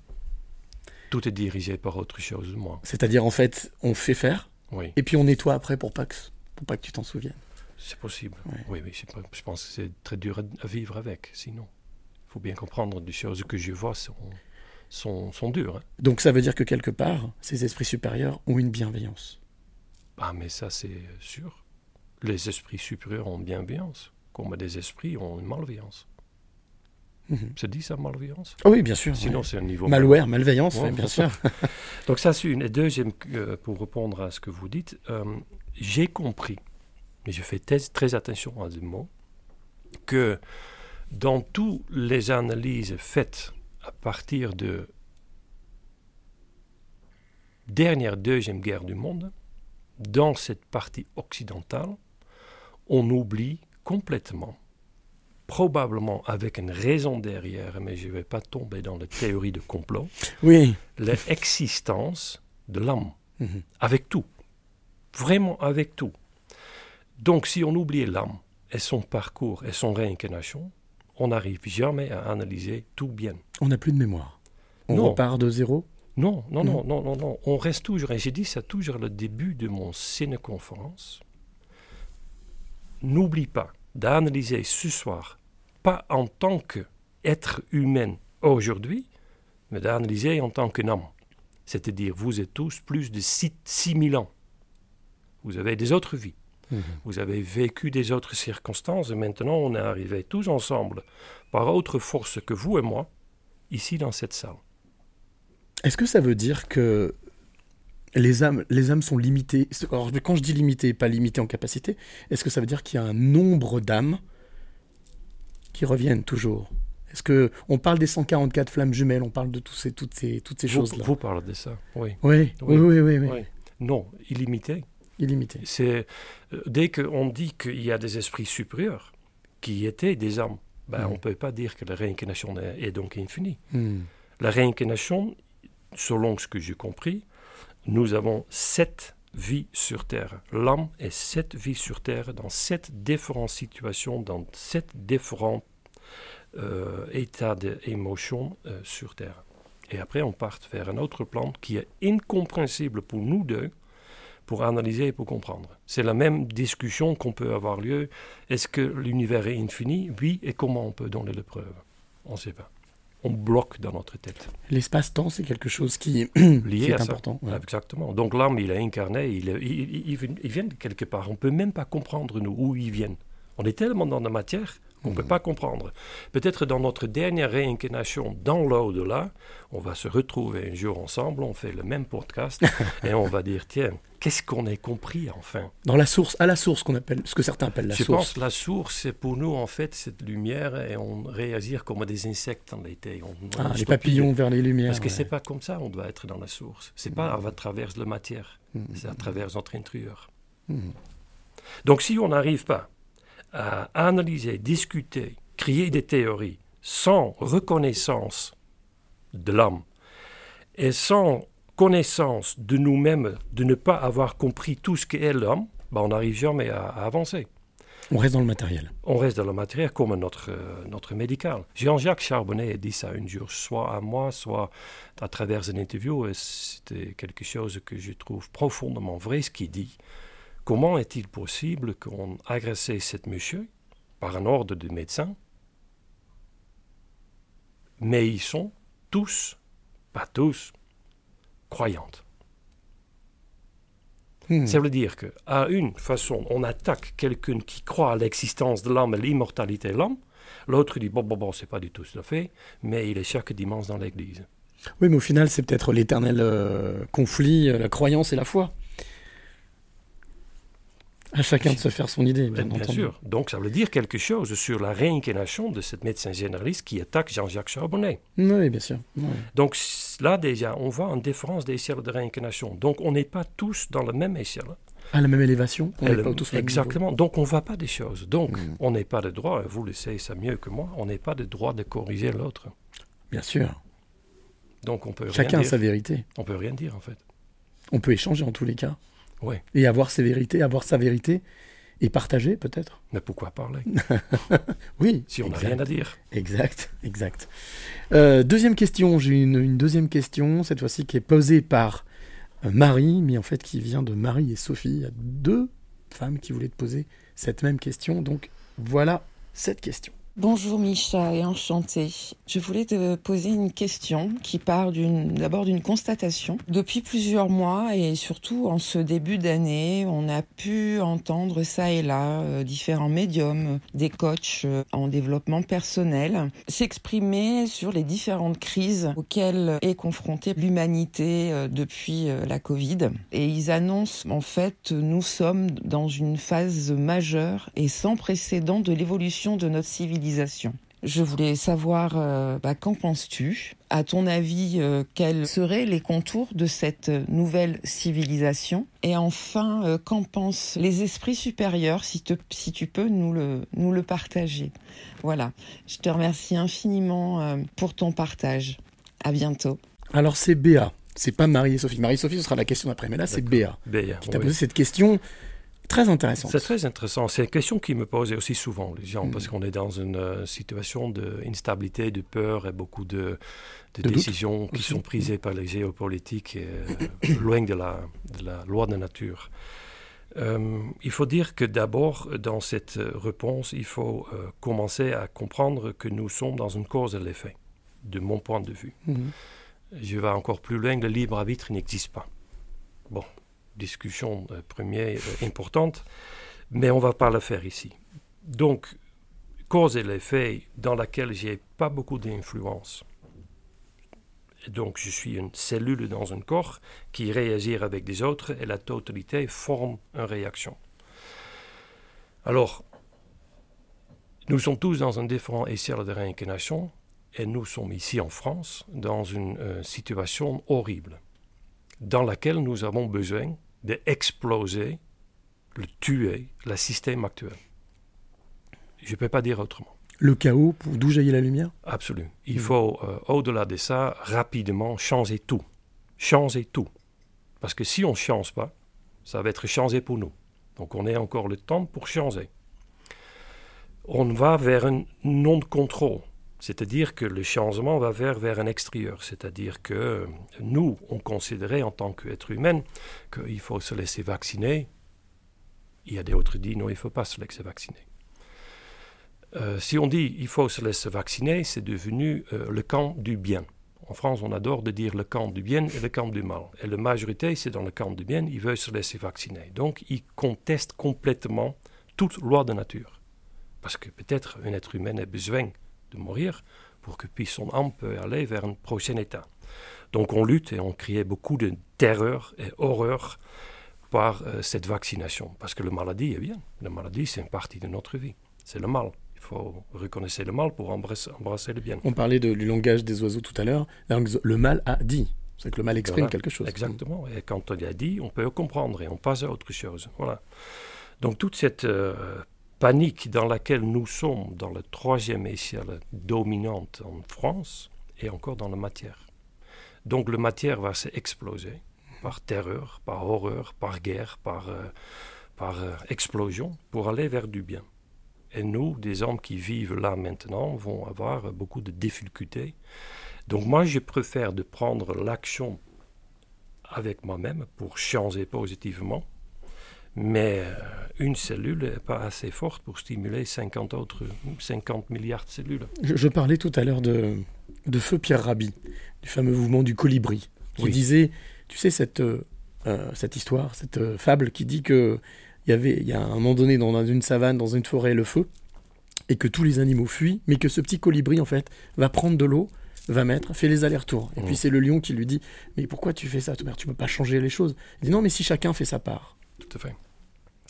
Tout est dirigé par autre chose, moi. C'est-à-dire, en fait, on fait faire, Oui, et puis on nettoie après pour pas que, pour pas que tu t'en souviennes. c'est possible. Ouais. Oui, oui, je, pas- je pense que c'est très dur à, à vivre avec. Sinon, il faut bien comprendre des choses que je vois sont, sont, sont dures. hein. Donc ça veut dire que quelque part, ces esprits supérieurs ont une bienveillance. Ah, mais ça, c'est sûr. Les esprits supérieurs ont bienveillance, comme des esprits ont une malveillance. Mhm. C'est dit ça, malveillance? Oui, bien sûr. Sinon, ouais. c'est un niveau. Malware, malveillance, Ouais. bien sûr. Donc, ça, c'est une. Et deuxième, euh, pour répondre à ce que vous dites, euh, j'ai compris, mais je fais très, très attention à ce mot, que dans toutes les analyses faites à partir de dernière deuxième guerre du monde, dans cette partie occidentale, on oublie complètement, probablement avec une raison derrière, mais je ne vais pas tomber dans la théorie de complot, Oui. l'existence de l'âme, Mhm. avec tout, vraiment avec tout. Donc si on oublie l'âme et son parcours et son réincarnation, on n'arrive jamais à analyser tout bien. On n'a plus de mémoire. On Non. repart de zéro. Non, non, Non. non, non, non, non. On reste toujours, et j'ai dit ça toujours le début de mon ciné-conférence. N'oublie pas d'analyser ce soir, pas en tant qu'être humain aujourd'hui, mais d'analyser en tant qu'un homme. C'est-à-dire, vous êtes tous plus de 6 000 ans. Vous avez des autres vies. Vous avez vécu des autres circonstances et maintenant on est arrivés tous ensemble, par autre force que vous et moi, ici dans cette salle. Est-ce que ça veut dire que les âmes, les âmes sont limitées? Alors, quand je dis limitées, pas limitées en capacité, est-ce que ça veut dire qu'il y a un nombre d'âmes qui reviennent toujours Est-ce que on parle des 144 flammes jumelles On parle de tous ces, toutes ces, toutes ces Vous, choses-là? vous parlez de ça, oui. Oui, oui, oui, oui, oui. Non, illimité. Illimité. C'est euh, dès qu'on dit qu'il y a des esprits supérieurs qui étaient des âmes, ben, Mhm. on ne peut pas dire que la réincarnation est, est donc infinie. Hmm. La réincarnation, selon ce que j'ai compris, nous avons sept vies sur Terre. L'âme est sept vies sur Terre dans sept différentes situations, dans sept différents euh, états d'émotion euh, sur Terre. Et après, on part vers un autre plan qui est incompréhensible pour nous deux, pour analyser et pour comprendre. C'est la même discussion qu'on peut avoir lieu. Est-ce que l'univers est infini? Oui, et comment on peut donner la preuve? On ne sait pas. On bloque dans notre tête. L'espace-temps, c'est quelque chose qui, Lié qui est à ça. important. ouais. Exactement. Donc l'âme, il est incarné, il, est- il, il- il vient- il vient de quelque part. On ne peut même pas comprendre, nous, où ils viennent. On est tellement dans la matière qu'on ne peut pas comprendre. Peut-être dans notre dernière réincarnation dans l'au-delà, on va se retrouver un jour ensemble, on fait le même podcast, et on va dire, tiens, qu'est-ce qu'on a compris enfin? Dans la source, à la source qu'on appelle, ce que certains appellent la Je source. pense que la source, c'est pour nous, en fait, cette lumière, et on réagit comme des insectes en l'été. On- on Ah, les papillons vers les lumières. Parce que ouais. c'est pas comme ça on doit être dans la source. C'est pas à travers la matière, Mm. c'est à travers notre intérieur. Donc si on n'arrive pas à analyser, discuter, créer des théories sans reconnaissance de l'âme et sans connaissance de nous-mêmes, de ne pas avoir compris tout ce qu'est l'homme, ben on n'arrive jamais à- à avancer On reste dans le matériel. on reste dans la matière comme notre, euh, notre médical. Jean-Jacques Charbonnet a dit ça un jour, soit à moi, soit à travers une interview, et c'était quelque chose que je trouve profondément vrai, ce qu'il dit. Comment est-il possible qu'on agressait cet monsieur par un ordre de médecin, mais ils sont tous, pas tous, croyantes Hmm. ça veut dire qu'à une façon, on attaque quelqu'un qui croit à l'existence de l'homme et l'immortalité de l'homme. L'autre dit, bon, bon, bon, c'est pas du tout cela fait, mais il est chaque dimanche dans l'église. Oui, mais au final, c'est peut-être l'éternel euh, conflit, euh, la croyance et la foi. À chacun de se faire son idée, bien, sûr. Donc, ça veut dire quelque chose sur la réincarnation de ce médecin généraliste qui attaque Jean-Jacques Charbonnet. Oui, bien sûr. Donc, là, déjà, on voit une différence d'échelle de réincarnation. Donc, on n'est pas tous dans la même échelle. À la même élévation, on Elle- n'est pas tous au même exactement. Donc, on ne voit pas des choses. Donc, Mm. on n'est pas de droit, vous le savez ça mieux que moi, on n'est pas de droit de corriger l'autre. Bien sûr. Donc, on peut rien Chacun a sa vérité. On peut rien dire, en fait. On peut échanger en tous les cas. Ouais. Et avoir ses vérités, avoir sa vérité et partager peut-être. Mais pourquoi parler? Oui. si on n'a rien à dire Exact, exact. Euh, deuxième question, j'ai une, une deuxième question, cette fois-ci qui est posée par euh, Marie, mais en fait qui vient de Marie et Sophie. Il y a deux femmes qui voulaient te poser cette même question, donc voilà cette question. Bonjour Micha et enchantée. Je voulais te poser une question qui part d'abord d'une constatation. Depuis plusieurs mois et surtout en ce début d'année, on a pu entendre ça et là euh, différents médiums, des coachs euh, en développement personnel s'exprimer sur les différentes crises auxquelles est confrontée l'humanité euh, depuis la Covid. Et ils annoncent en fait nous sommes dans une phase majeure et sans précédent de l'évolution de notre civilisation. Je voulais savoir, euh, bah, qu'en penses-tu? À ton avis, euh, quels seraient les contours de cette nouvelle civilisation? Et enfin, euh, qu'en pensent les esprits supérieurs, si, te- si tu peux nous le, nous le partager? Voilà, je te remercie infiniment euh, pour ton partage. À bientôt. Alors c'est Béa, c'est pas Marie et Sophie. Marie et Sophie, ce sera la question d'après, mais là c'est Béa Béa, qui t'a oui. posé cette question très intéressante. C'est très intéressant. C'est une question qui me posait aussi souvent, les gens, Mm. parce qu'on est dans une euh, situation d'instabilité, de peur et beaucoup de, de De doute décisions qui sont prises par les géopolitiques et, euh, loin de la, de la loi de nature. Euh, il faut dire que d'abord, dans cette réponse, il faut euh, commencer à comprendre que nous sommes dans une cause et l'effet, de mon point de vue. Mhm. Je vais encore plus loin, le libre arbitre n'existe pas. Discussion euh, première euh, importante, mais on ne va pas le faire ici. Donc, cause et l'effet dans laquelle j'ai pas beaucoup d'influence. Donc, je suis une cellule dans un corps qui réagit avec des autres et la totalité forme une réaction. Alors, nous sommes tous dans un différent échelle de réincarnation et nous sommes ici en France dans une euh, situation horrible dans laquelle nous avons besoin d'exploser, de tuer le système actuel. Je ne peux pas dire autrement. Le chaos, pour d'où jaillit la lumière? Absolument. Il Mm. faut, euh, au-delà de ça, rapidement changer tout. Changer tout. Parce que si on ne change pas, ça va être changé pour nous. Donc on a encore le temps pour changer. On va vers un non-contrôle. C'est-à-dire que le changement va vers, vers un extérieur. C'est-à-dire que euh, nous, on considérait en tant qu'être humain qu'il faut se laisser vacciner. Il y a d'autres qui disent non, il ne faut pas se laisser vacciner. Euh, si on dit il faut se laisser vacciner, c'est devenu euh, le camp du bien. En France, on adore de dire le camp du bien et le camp du mal. Et la majorité, c'est dans le camp du bien, ils veulent se laisser vacciner. Donc, ils contestent complètement toute loi de nature. Parce que peut-être un être humain a besoin de mourir pour que puis son âme peut aller vers un prochain état. Donc, on lutte et on crée beaucoup de terreur et horreur par euh, cette vaccination. Parce que la maladie est bien. La maladie, c'est une partie de notre vie. C'est le mal. Il faut reconnaître le mal pour embrasser, embrasser le bien. On parlait de- du langage des oiseaux tout à l'heure. Le mal a dit. C'est que le mal exprime Voilà, quelque chose. Exactement. Et quand on l'a dit, on peut comprendre et on passe à autre chose. Voilà. Donc toute cette euh, panique dans laquelle nous sommes dans la troisième échelle dominante en France et encore dans la matière. Donc la matière va s'exploser par terreur, par horreur, par guerre, par, euh, par euh, explosion pour aller vers du bien. Et nous, des hommes qui vivent là maintenant, vont avoir beaucoup de difficultés. Donc moi, je préfère de prendre l'action avec moi-même pour changer positivement. Mais euh, une cellule n'est pas assez forte pour stimuler 50, autres, 50 milliards de cellules. Je, je parlais tout à l'heure de, de Feu Pierre Rabhi, du fameux mouvement du colibri, qui Oui. disait, tu sais, cette, euh, euh, cette histoire, cette euh, fable qui dit que y avait, il y a un moment donné dans une savane, dans une forêt, le feu, et que tous les animaux fuient, mais que ce petit colibri, en fait, va prendre de l'eau, va mettre, fait les allers-retours. Et puis c'est le lion qui lui dit, mais pourquoi tu fais ça? Tu ne peux pas changer les choses. Il dit, non, mais si chacun fait sa part. Tout à fait.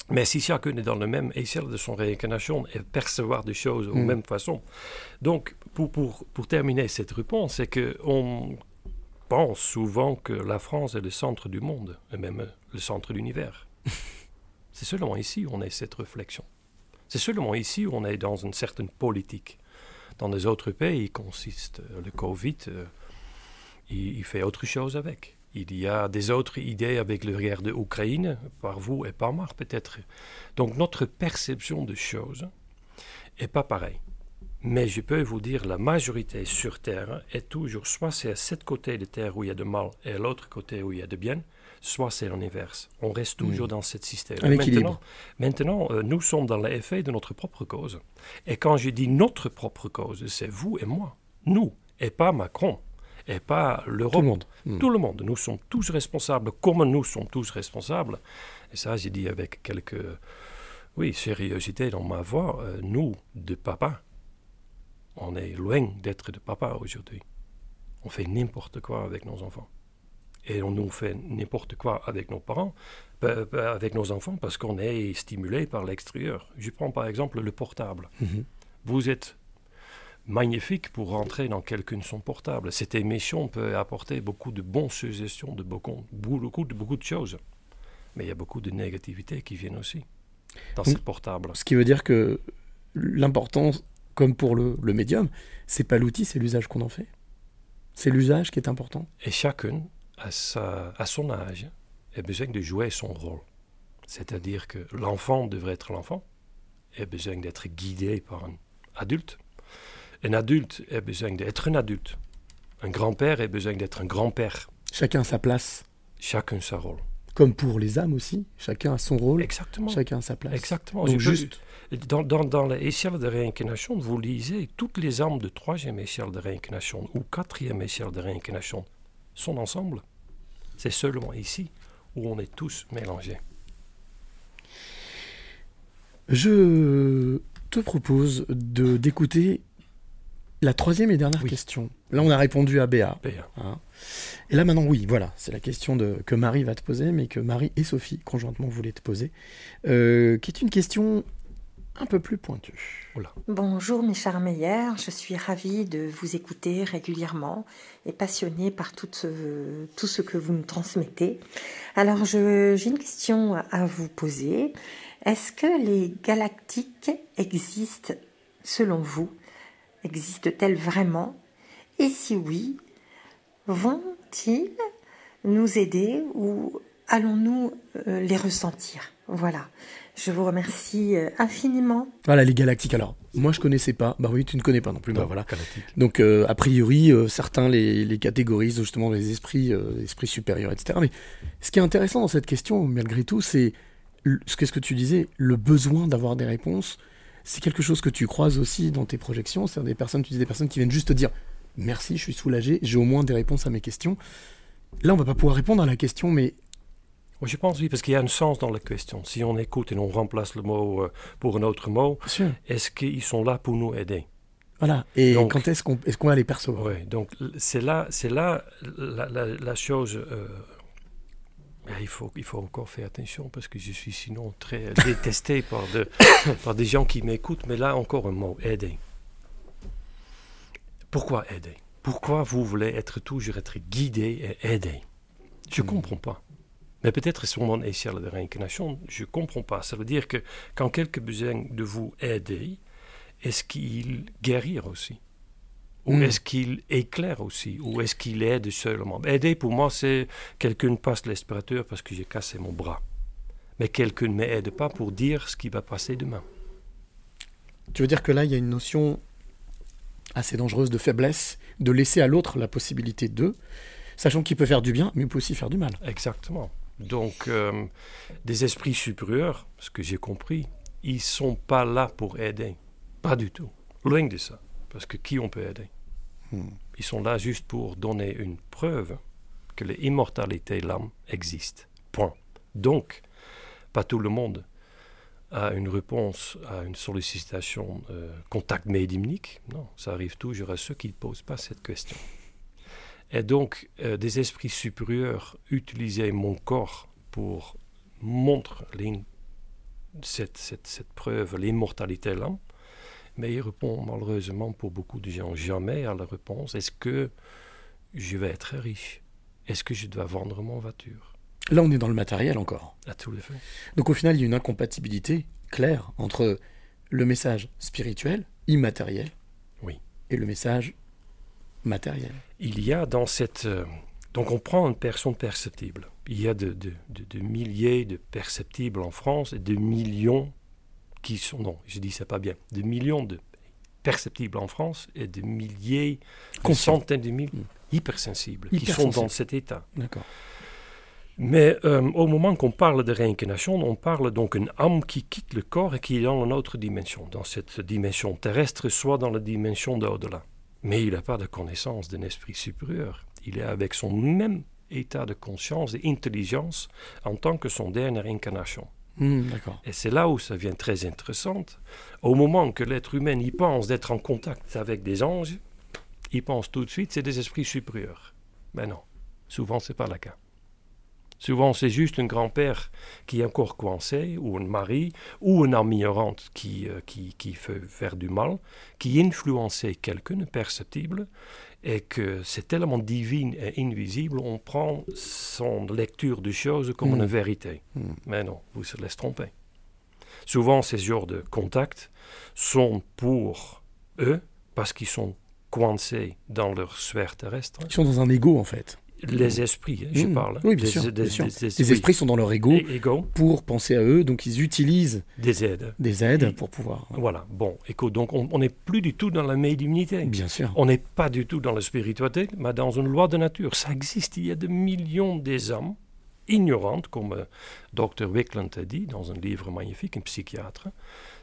Mais si chacun est dans le même échelle de son réincarnation et percevoir des choses de Mm. la même façon. Donc, pour, pour, pour terminer cette réponse, c'est qu'on pense souvent que la France est le centre du monde, et même le centre de l'univers. c'est seulement ici on a cette réflexion. C'est seulement ici on est dans une certaine politique. Dans les autres pays, il consiste, le Covid, euh, il, il fait autre chose avec. Il y a des autres idées avec le guerre de Ukraine, par vous et par moi peut-être. Donc notre perception de choses est pas pareille. Mais je peux vous dire, la majorité sur Terre est toujours, soit c'est à cet côté de Terre où il y a de mal et à l'autre côté où il y a de bien, soit c'est l'inverse. On reste toujours Mm. dans ce système. Maintenant, maintenant euh, nous sommes dans l'effet de notre propre cause. Et quand je dis notre propre cause, c'est vous et moi. Nous, et pas Macron, et pas l'Europe. Tout le monde. Mm. Tout le monde. Nous sommes tous responsables, comme nous sommes tous responsables. Et ça, j'ai dit avec quelques, oui, sérieuxité dans ma voix, euh, nous, de papa, on est loin d'être de papa aujourd'hui. On fait n'importe quoi avec nos enfants. Et on nous fait n'importe quoi avec nos parents, pa- pa- avec nos enfants, parce qu'on est stimulé par l'extérieur. Je prends par exemple le portable. Mhm. Vous êtes magnifique pour rentrer dans quelqu'un son portable. Cette émission peut apporter beaucoup de bonnes suggestions, de beaucoup, beaucoup, de, beaucoup de choses. Mais il y a beaucoup de négativité qui viennent aussi dans Donc, ce portable. Ce qui veut dire que l'important, comme pour le, le médium, c'est pas l'outil, c'est l'usage qu'on en fait. C'est l'usage qui est important. Et chacun, à, sa, à son âge, a besoin de jouer son rôle. C'est-à-dire que l'enfant devrait être l'enfant, a besoin d'être guidé par un adulte. Un adulte a besoin d'être un adulte. Un grand-père a besoin d'être un grand-père. Chacun sa place. Chacun sa rôle. Comme pour les âmes aussi, chacun a son rôle. Exactement. Chacun a sa place. Exactement. Donc juste, Dans, dans, dans l'échelle de réincarnation, vous lisez toutes les âmes de troisième échelle de réincarnation ou quatrième échelle de réincarnation sont ensemble. C'est seulement ici où on est tous mélangés. je te propose de d'écouter la troisième et dernière question. Là, on a répondu à Béa. Béa. hein. Et là, maintenant, oui, voilà, c'est la question de, que Marie va te poser, mais que Marie et Sophie, conjointement, voulaient te poser, euh, qui est une question un peu plus pointue. Bonjour mes chers meilleurs, je suis ravie de vous écouter régulièrement et passionnée par tout ce, tout ce que vous me transmettez. Alors j'ai une question à vous poser. Est-ce que les galactiques existent selon vous? Existent-elles vraiment? Et si oui, vont-ils nous aider ou allons-nous euh, les ressentir? Voilà. Je vous remercie euh, infiniment. Voilà, les galactiques. Alors, moi, je connaissais pas. Bah oui, tu ne connais pas non plus. bah voilà. galactique. Donc, euh, a priori, euh, certains les, les catégorisent justement les esprits, euh, esprits supérieurs, etc. Mais ce qui est intéressant dans cette question, malgré tout, c'est ce qu'est-ce que tu disais, le besoin d'avoir des réponses. C'est quelque chose que tu croises aussi dans tes projections. C'est des personnes, tu dis des personnes qui viennent juste te dire merci, je suis soulagé, j'ai au moins des réponses à mes questions. Là, on va pas pouvoir répondre à la question, mais Moi, je pense oui, parce qu'il y a un sens dans la question. Si on écoute et on remplace le mot euh, pour un autre mot, est-ce qu'ils sont là pour nous aider? Voilà. Et Donc- quand est-ce qu'on est va les percevoir? Oui, donc c'est là, c'est là la, la- la chose. euh, il, faut, il faut encore faire attention parce que je suis sinon très euh, détesté par, de- par des gens qui m'écoutent. Mais là, encore un mot aider. Pourquoi aider Pourquoi vous voulez être toujours être guidé et aidé Je ne comprends pas. Mais peut-être sur mon échelle de réincarnation, je ne comprends pas. Ça veut dire que quand quelqu'un a besoin de vous aider, est-ce qu'il guérit aussi? Ou Mm. est-ce qu'il éclaire aussi? Ou est-ce qu'il aide seulement Aider, pour moi, c'est quelqu'un passe l'aspirateur parce que j'ai cassé mon bras. Mais quelqu'un ne m'aide pas pour dire ce qui va passer demain. Tu veux dire que là, il y a une notion assez dangereuse de faiblesse, de laisser à l'autre la possibilité de, sachant qu'il peut faire du bien, mais il peut aussi faire du mal. Exactement. Donc, euh, des esprits supérieurs, ce que j'ai compris, ils sont pas là pour aider. Pas du tout. Loin de ça. Parce que qui on peut aider? Hmm. Ils sont là juste pour donner une preuve que l'immortalité de l'âme existe. Point. Donc, pas tout le monde a une réponse à une sollicitation euh, contact médiumnique. Non, ça arrive toujours à ceux qui ne posent pas cette question. Et donc, euh, des esprits supérieurs utilisaient mon corps pour montrer cette, cette preuve, l'immortalité de l'âme. Mais il répond malheureusement pour beaucoup de gens jamais à la réponse est-ce que je vais être riche? Est-ce que je dois vendre mon voiture? Là, on est dans le matériel encore. À tout le fait. Donc au final, il y a une incompatibilité claire entre le message spirituel, immatériel, Oui. et le message matériel. Il y a dans cette. euh, donc on prend une personne perceptible. Il y a de, de- de- de milliers de perceptibles en France et de millions qui sont. Non, je dis ça pas bien. De millions de perceptibles en France et de milliers, de Conscients. centaines de milliers hypersensibles qui sont dans cet état. D'accord. Mais euh, au moment qu'on parle de réincarnation, on parle donc d'une âme qui quitte le corps et qui est dans une autre dimension, dans cette dimension terrestre, soit dans la dimension d'au-delà. Mais il n'a pas de connaissance d'un esprit supérieur. Il est avec son même état de conscience et intelligence en tant que son dernière incarnation. Hmm. Et c'est là où ça devient très intéressant. Au moment que l'être humain y pense d'être en contact avec des anges, il pense tout de suite c'est des esprits supérieurs. Mais non, souvent c'est pas le cas. Souvent, c'est juste un grand-père qui est encore coincé, ou un mari, ou un ami qui, euh, qui, qui fait faire du mal, qui influençait quelqu'un perceptible, et que c'est tellement divin et invisible, on prend son lecture des choses comme Mm. une vérité. Mm. Mais non, vous se laissez tromper. Souvent, ces genres de contacts sont pour eux, parce qu'ils sont coincés dans leur sphère terrestre. Ils sont dans un ego en fait. Les esprits, hein, je Mm. parle. Oui, bien Des- sûr. des- bien sûr. des Les esprits sont dans leur ego pour penser à eux, donc ils utilisent Des aides. des aides pour pouvoir. Voilà, bon, écoute, donc on n'est plus du tout dans la médiumnité. Bien sûr. On n'est pas du tout dans la spiritualité, mais dans une loi de nature. Ça existe, il y a des millions des âmes ignorantes, comme euh, Dr. Wickland a dit dans un livre magnifique, un psychiatre.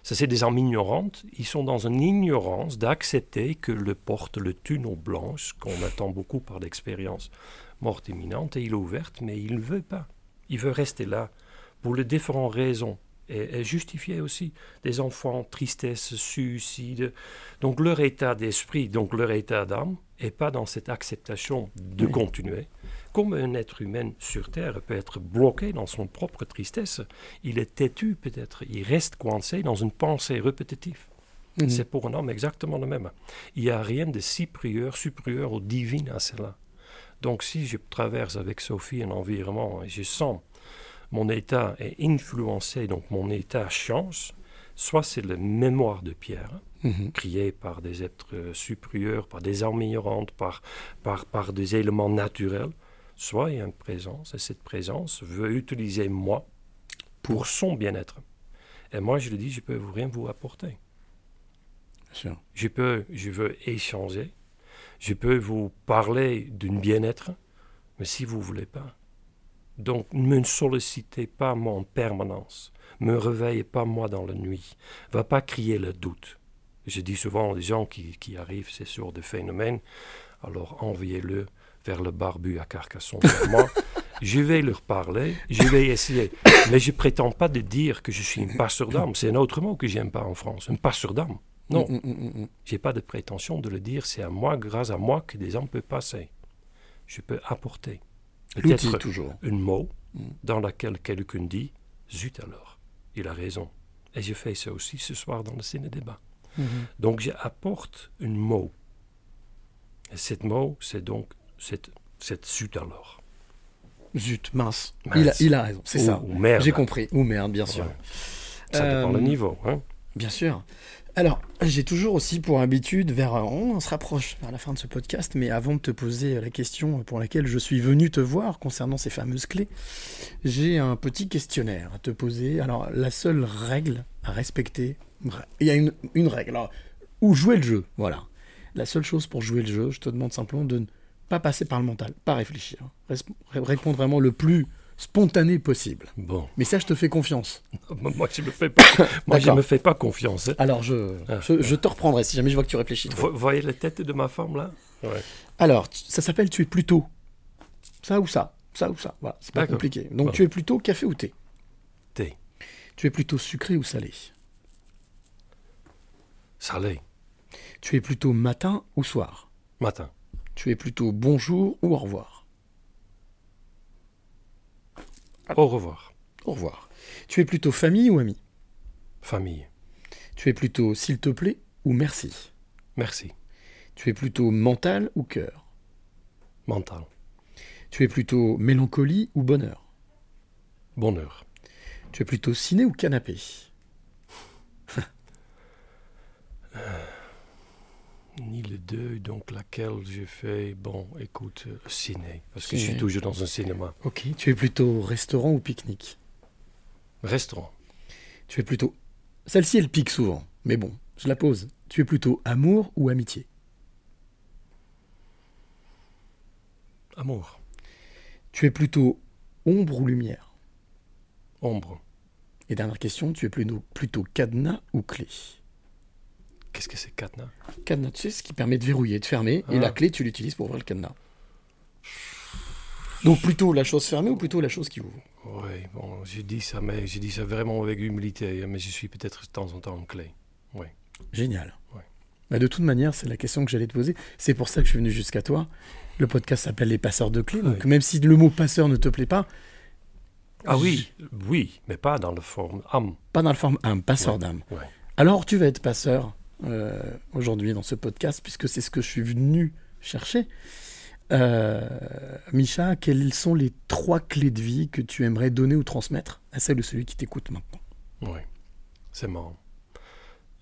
Ça, c'est des âmes ignorantes. Ils sont dans une ignorance d'accepter que le porte le tunnel blanche, qu'on attend beaucoup par l'expérience morte imminente, et il est ouverte, mais il ne veut pas. Il veut rester là pour les différentes raisons. Et, et justifier aussi des enfants, tristesse, suicide. Donc leur état d'esprit, donc leur état d'âme, n'est pas dans cette acceptation de Oui. continuer. Comme un être humain sur Terre peut être bloqué dans son propre tristesse, il est têtu peut-être, il reste coincé dans une pensée répétitive. Mhm. C'est pour un homme exactement le même. Il n'y a rien de supérieur, supérieur au divin à cela. Donc si je traverse avec Sophie un environnement et je sens mon état est influencé, donc mon état change, soit c'est la mémoire de Pierre, Mhm. créée par des êtres euh, supérieurs, par des armes ignorantes, par, par, par des éléments naturels, soit il y a une présence, et cette présence veut utiliser moi pour son bien-être. Et moi, je lui dis, je peux vous rien vous apporter. Sûr. Je peux, je veux échanger, je peux vous parler d'un bien-être, mais si vous voulez pas. Donc, ne me sollicitez pas moi en permanence. Me réveillez pas moi dans la nuit. Va pas crier le doute. Je dis souvent aux gens qui, qui arrivent ces sortes de phénomènes, alors envoyez-le vers le barbu à Carcassonne moi. Je vais leur parler, je vais essayer. Mais je prétends pas de dire que je suis un passeur d'âme. C'est un autre mot que j'aime pas en France. Un passeur d'âme. Non. Mm, mm, mm, mm. J'ai pas de prétention de le dire. C'est à moi, grâce à moi, que des hommes peuvent passer. Je peux apporter. Peut-être toujours. un mot Mm. dans lequel quelqu'un dit Zut alors, il a raison. Et je fais ça aussi ce soir dans le ciné-débat. Mhm. Donc j'apporte un mot. Et cet mot, c'est donc cette, cette zut alors. Zut, mince. Mince. Il, a, il a raison, c'est ça. ou merde. J'ai compris. Ou merde, bien sûr. Ouais. Ça dépend le Euh, niveau. Hein. Bien sûr. Alors, j'ai toujours aussi pour habitude, vers, on se rapproche vers la fin de ce podcast, mais avant de te poser la question pour laquelle je suis venu te voir concernant ces fameuses clés, j'ai un petit questionnaire à te poser. Alors, la seule règle à respecter, il y a une, une règle, ou jouer le jeu, voilà. La seule chose pour jouer le jeu, je te demande simplement de ne pas passer par le mental, pas réfléchir. Répondre vraiment le plus spontané possible. Bon. Mais ça, je te fais confiance. Moi, je me fais pas, moi, je D'accord. me fais pas confiance. hein. Alors, je, Ah. je, je te reprendrai si jamais je vois que tu réfléchis. Vous voyez la tête de ma femme là? Ouais. Alors, ça s'appelle tu es plutôt ça ou ça, ça ou ça. Voilà, c'est pas compliqué. Donc, tu es plutôt café ou thé? Thé. Tu es plutôt sucré ou salé? Salé. Tu es plutôt matin ou soir? Matin. Tu es plutôt bonjour ou au revoir? Au revoir. Au revoir. Tu es plutôt famille ou ami Famille. Tu es plutôt s'il te plaît ou merci? Merci. Tu es plutôt mental ou cœur? Mental. Tu es plutôt mélancolie ou bonheur? Bonheur. Tu es plutôt ciné ou canapé? Ni les deux, donc laquelle j'ai fait, bon, écoute, euh, ciné. Parce que je suis toujours dans un cinéma. Ok. Tu es plutôt restaurant ou pique-nique? Restaurant. Tu es plutôt... Celle-ci, elle pique souvent. Mais bon, je la pose. Tu es plutôt amour ou amitié? Amour. Tu es plutôt ombre ou lumière? Ombre. Et dernière question, tu es plutôt, plutôt cadenas ou clé? Qu'est-ce que c'est cadenas Cadenas, tu sais, ce qui permet de verrouiller, de fermer. Et Ah. la clé, tu l'utilises pour ouvrir le cadenas. Donc plutôt la chose fermée ou plutôt la chose qui ouvre? Oui, bon, j'ai dit ça, mais j'ai dit ça vraiment avec humilité, hein, mais je suis peut-être de temps en temps en clé. Oui. Génial. Ouais. Bah, de toute manière, c'est la question que j'allais te poser. C'est pour ça que je suis venu jusqu'à toi. Le podcast s'appelle Les passeurs de clés. Donc même si le mot passeur ne te plaît pas, Ah oui, oui, mais pas dans la forme âme. Pas dans la forme âme, passeur d'âme. Ouais. Alors tu vas être passeur euh, aujourd'hui dans ce podcast, puisque c'est ce que je suis venu chercher. Euh, Micha, quelles sont les trois clés de vie que tu aimerais donner ou transmettre à celle ou celui qui t'écoute maintenant? Oui, c'est marrant.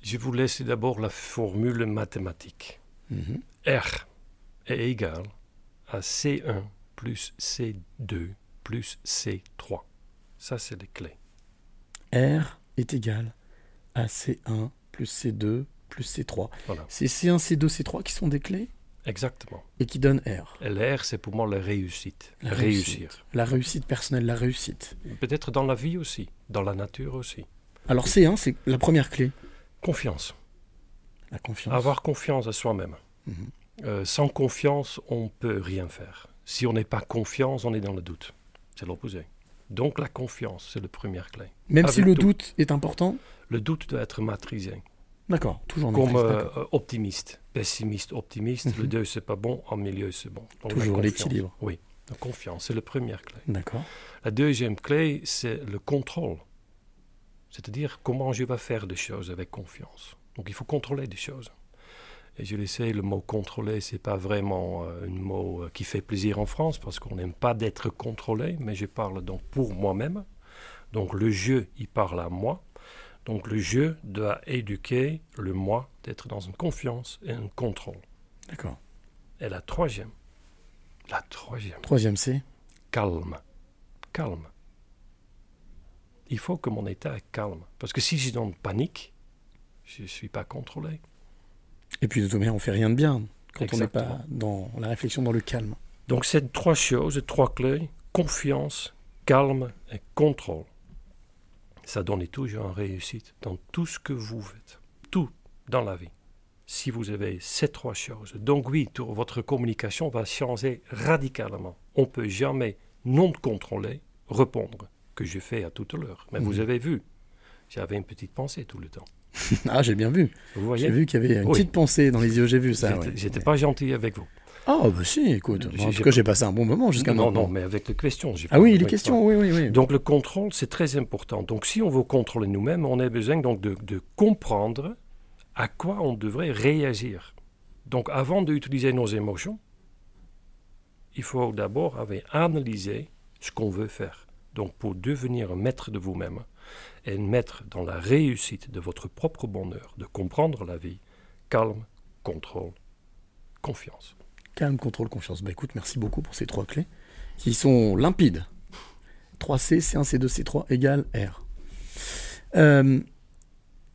Je vous laisse d'abord la formule mathématique. Mhm. R est égal à C1 plus C2 plus C3. Ça, c'est les clés. R est égal à C1 plus C2 plus C3. Voilà. C'est C1, C2, C3 qui sont des clés Exactement. et qui donnent R. Et le R, c'est pour moi la réussite. La Réussir. réussite. La réussite personnelle, la réussite. Peut-être dans la vie aussi, dans la nature aussi. Alors C1, c'est la première clé. Confiance. La confiance. Avoir confiance à soi-même. Mhm. Euh, sans confiance, on peut rien faire. Si on n'est pas confiance, on est dans le doute. C'est l'opposé. Donc la confiance, c'est la première clé. Même si le tout. doute est important Le doute doit être maîtrisé. D'accord, toujours Comme euh, optimiste, pessimiste, optimiste. Le Mhm. deux, c'est pas bon, en milieu, c'est bon. Donc, Toujours l'équilibre. Oui, la confiance, c'est la première clé. D'accord. La deuxième clé, c'est le contrôle. C'est-à-dire comment je vais faire des choses avec confiance. Donc il faut contrôler des choses. Et je le sais, le mot contrôler, c'est pas vraiment euh, un mot euh, qui fait plaisir en France parce qu'on n'aime pas d'être contrôlé, mais je parle donc pour moi-même. Donc le jeu, il parle à moi. Donc le jeu doit éduquer le moi d'être dans une confiance et un contrôle. D'accord. Et la troisième, la troisième, Troisième C. calme. Calme. Il faut que mon état est calme. Parce que si je donne panique, je ne suis pas contrôlé. Et puis de toute manière, on fait rien de bien quand on n'est pas dans la réflexion, dans le calme. Donc c'est trois choses, trois clés, confiance, calme et contrôle. Ça donne toujours une réussite dans tout ce que vous faites, tout dans la vie. Si vous avez ces trois choses, donc oui, tout- votre communication va changer radicalement. On peut jamais non contrôler répondre que je fais à toute l'heure. Mais vous Mhm. avez vu, j'avais une petite pensée tout le temps. ah, j'ai bien vu. Vous voyez J'ai vu qu'il y avait une Oui. petite pensée dans les yeux, j'ai vu ça. J'étais ouais. j'étais pas gentil avec vous. Ah, bah si, écoute. J'ai- en tout cas, j'ai passé un bon moment jusqu'à non, maintenant. non, mais avec les questions. Ah oui, les questions, oui, oui, oui. Donc le contrôle, c'est très important. Donc si on veut contrôler nous-mêmes, on a besoin donc de, de comprendre à quoi on devrait réagir. Donc avant d'utiliser nos émotions, il faut d'abord analysé ce qu'on veut faire. Donc pour devenir un maître de vous-même et un maître dans la réussite de votre propre bonheur, de comprendre la vie, calme, contrôle, confiance. Calme, contrôle, confiance. Bah merci beaucoup pour ces trois clés qui sont limpides. 3C, C1, C2, C3 égale R. Euh,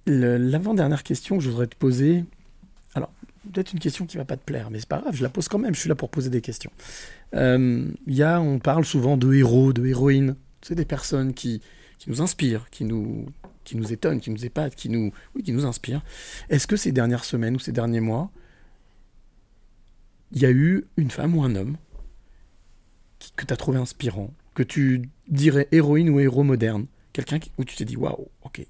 L'avant-dernière question que je voudrais te poser, alors peut-être une question qui va pas te plaire, mais c'est pas grave, je la pose quand même, je suis là pour poser des questions. Euh, y a, on parle souvent de héros, de héroïnes, c'est des personnes qui, nous inspirent, qui nous, étonnent, qui nous épatent, qui nous inspirent. Est-ce que ces dernières semaines ou ces derniers mois, il y a eu une femme ou un homme qui- que tu as trouvé inspirant, que tu dirais héroïne ou héros moderne, quelqu'un où tu t'es dit waouh, ok.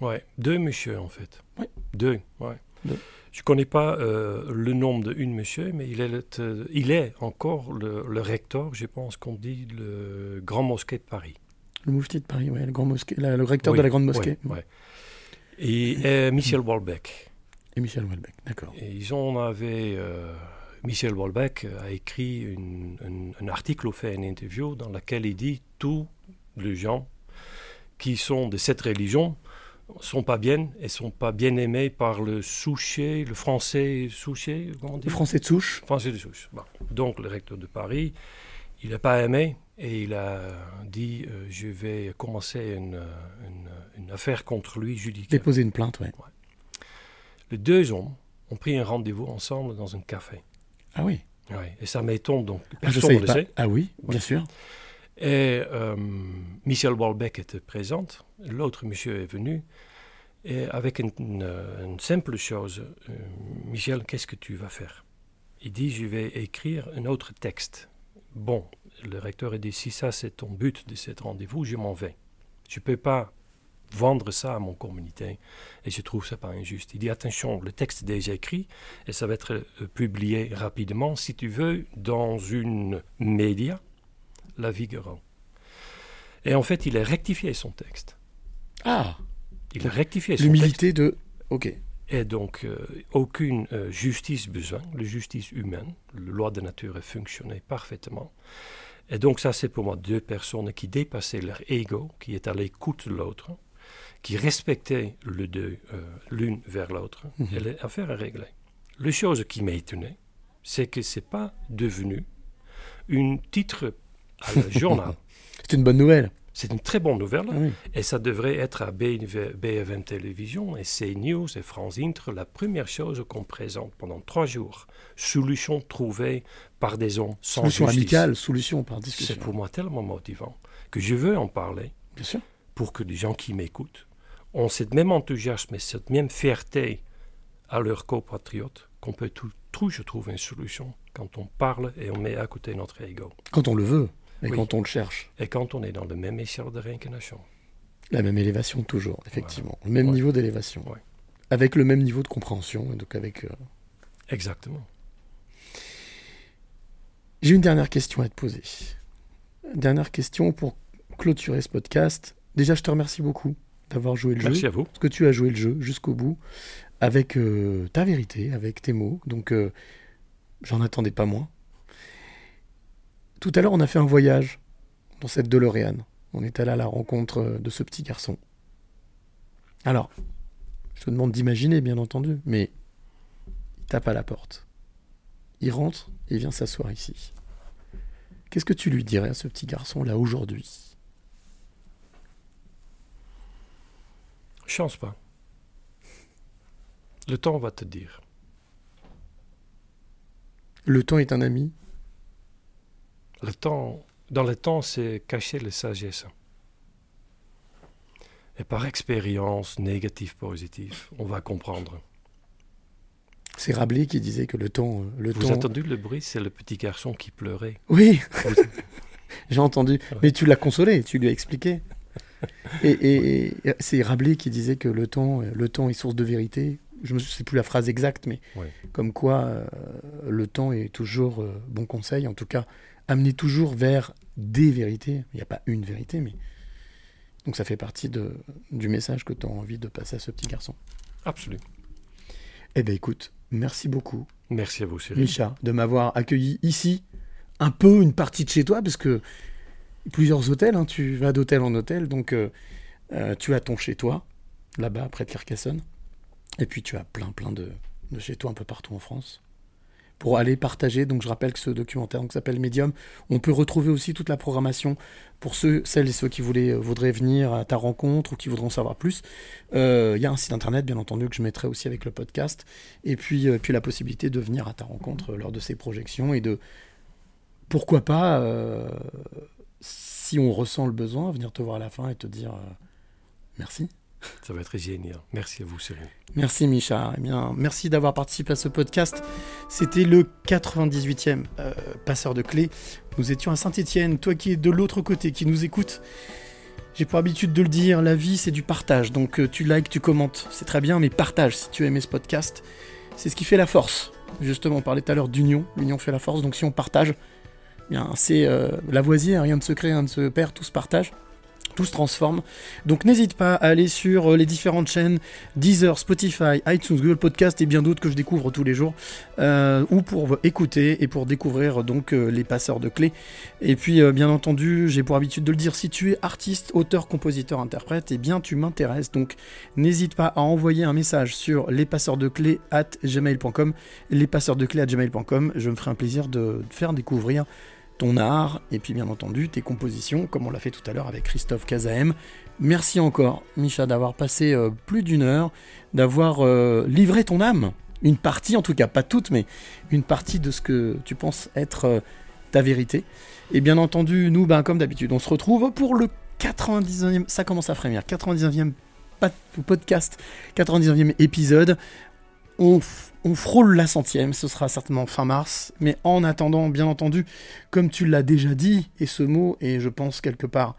Ouais, deux messieurs en fait. Ouais. Deux, ouais. Deux. Je connais pas euh, le nom de une monsieur, mais il est, le te- il est encore le, le recteur, je pense qu'on dit, le Grand Mosquée de Paris. Le moufti de Paris, ouais, le, grand mosquée, la- le recteur Oui, de la grande mosquée. ouais, ouais. Et euh, Michel Houellebecq. Et Michel Houellebecq, d'accord. Et ils en avaient. euh, Michel Houellebecq a écrit une- un, un article ou fait une interview dans laquelle il dit tous les gens qui sont de cette religion sont pas bien et sont pas bien aimés par le souché, le français souché, comment on dit? Le français de souche. Français de souche. Bon. Donc le recteur de Paris, il n'a pas aimé et il a dit euh, je vais commencer une, une- une affaire contre lui judiciaire. Déposer une plainte, ouais. Les deux hommes ont pris un rendez-vous ensemble dans un café. Ah oui. Et ça m'étonne donc. Ah, Personne savais ne le sait. Ah oui, Ouais. bien sûr. Et euh, Michel Houellebecq était présente. L'autre monsieur est venu. Et avec une, une, une simple chose, euh, Michel, qu'est-ce que tu vas faire? Il dit, je vais écrire un autre texte. Bon, le recteur a dit, si ça c'est ton but de cet rendez-vous, je m'en vais. Je ne peux pas vendre ça à mon communauté et je trouve ça pas injuste. Il dit, attention, le texte est déjà écrit et ça va être euh, publié rapidement, si tu veux, dans une média, La Figaro. Et en fait, il a rectifié son texte. Ah Il a rectifié son L'humilité de. Ok. Et donc, euh, aucune euh, justice besoin, la justice humaine, la loi de nature a fonctionné parfaitement. Et donc, ça, c'est pour moi deux personnes qui dépassaient leur ego, qui étaient à l'écoute de l'autre, qui respectaient le deux euh, l'une vers l'autre, Mhm. et l'affaire est réglée. La chose qui m'a étonné, c'est que c'est pas devenu un titre à le journal. C'est une bonne nouvelle. C'est une très bonne nouvelle. Ah oui. Et ça devrait être à BFM BFM Télévision et CNews et France Inter la première chose qu'on présente pendant trois jours. Solution trouvée par des hommes sans Solution justice. amicale, solution par discussion. C'est pour moi tellement motivant que je veux en parler. Bien sûr. Pour que les gens qui m'écoutent ont cette même enthousiasme et cette même fierté à leurs compatriotes qu'on peut tout, toujours trouver une solution quand on parle et on met à côté notre ego. Quand on le veut et Oui. quand on le cherche. Et quand on est dans le même échelle de réincarnation. La même élévation toujours, effectivement. Le même Ouais. niveau d'élévation. Ouais. Avec le même niveau de compréhension. Donc avec. euh, Exactement. J'ai une dernière question à te poser. Dernière question pour clôturer ce podcast. Déjà, je te remercie beaucoup d'avoir joué le Merci jeu. à vous. Parce que tu as joué le jeu jusqu'au bout avec euh, ta vérité, avec tes mots. Donc, euh, j'en attendais pas moins. Tout à l'heure, on a fait un voyage dans cette DeLorean. On est allé à la rencontre de ce petit garçon. Alors, je te demande d'imaginer, bien entendu, mais il tape à la porte. Il rentre et il vient s'asseoir ici. Qu'est-ce que tu lui dirais à ce petit garçon là aujourd'hui? Chance pas. Le temps va te dire. Le temps est un ami Le temps, dans le temps, c'est cacher la sagesse. Et par expérience négative, positive, on va comprendre. C'est Rabelais qui disait que le temps. euh, Le Vous temps... avez entendu le bruit? C'est le petit garçon qui pleurait. Oui, j'ai entendu. Mais tu l'as consolé, tu lui as expliqué. Et, et- et c'est Rabelais qui disait que le temps, le temps est source de vérité. Je ne sais plus la phrase exacte, mais comme quoi euh, le temps est toujours euh, bon conseil. En tout cas, amener toujours vers des vérités. Il n'y a pas une vérité, mais donc ça fait partie de, du message que tu as envie de passer à ce petit garçon. Absolument. Eh bien, écoute, merci beaucoup. Merci à vous, Cyril. Micha, de m'avoir accueilli ici, un peu une partie de chez toi, parce que plusieurs hôtels, hein, tu vas d'hôtel en hôtel, donc euh, euh, tu as ton chez toi, là-bas, près de Carcassonne, et puis tu as plein, plein de, de chez toi un peu partout en France. Pour aller partager, donc je rappelle que ce documentaire s'appelle Medium. On peut retrouver aussi toute la programmation pour ceux, celles et ceux qui voulaient, euh, voudraient venir à ta rencontre ou qui voudront savoir plus. Il y a un site internet, bien entendu, que je mettrai aussi avec le podcast. Et puis, puis la possibilité de venir à ta rencontre lors de ces projections et de, pourquoi pas, si on ressent le besoin, venir te voir à la fin et te dire euh, merci. Ça va être génial. Merci à vous, Cyril. Merci Micha. Eh bien, merci d'avoir participé à ce podcast. C'était le 98e euh, passeur de clés. Nous étions à Saint-Étienne. Toi qui es de l'autre côté, qui nous écoute, j'ai pour habitude de le dire, la vie c'est du partage. Donc euh, tu likes, tu commentes, c'est très bien, mais partage si tu as aimé ce podcast. C'est ce qui fait la force. Justement, on parlait tout à l'heure d'union. L'union fait la force. Donc si on partage, c'est euh, Lavoisier, rien de secret, rien de se perd, tout se partage tout se transforme. Donc n'hésite pas à aller sur euh, les différentes chaînes Deezer, Spotify, iTunes, Google Podcast et bien d'autres que je découvre tous les jours, euh, ou pour écouter et pour découvrir donc les passeurs de clés. Et puis bien entendu, j'ai pour habitude de le dire, si tu es artiste, auteur, compositeur, interprète, eh bien tu m'intéresses. Donc n'hésite pas à envoyer un message sur lespasseurs de clés at gmail.com, lespasseurs de clés at gmail.com. Je me ferai un plaisir de faire découvrir ton art et puis bien entendu tes compositions, comme on l'a fait tout à l'heure avec Christophe Cazaem. Merci encore, Micha, d'avoir passé euh, plus d'une heure, d'avoir euh, livré ton âme, une partie, en tout cas pas toute, mais une partie de ce que tu penses être euh, ta vérité. Et bien entendu, nous, ben, comme d'habitude, on se retrouve pour le 99e, ça commence à frémir, 99e pa- podcast, 99e épisode. On, frôle la centième, ce sera certainement fin mars, mais en attendant, bien entendu, comme tu l'as déjà dit, et ce mot est, je pense, quelque part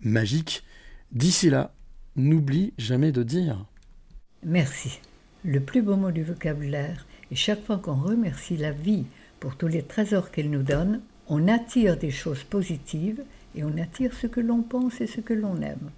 magique, d'ici là, n'oublie jamais de dire. Merci. Le plus beau mot du vocabulaire, et chaque fois qu'on remercie la vie pour tous les trésors qu'elle nous donne, on attire des choses positives et on attire ce que l'on pense et ce que l'on aime.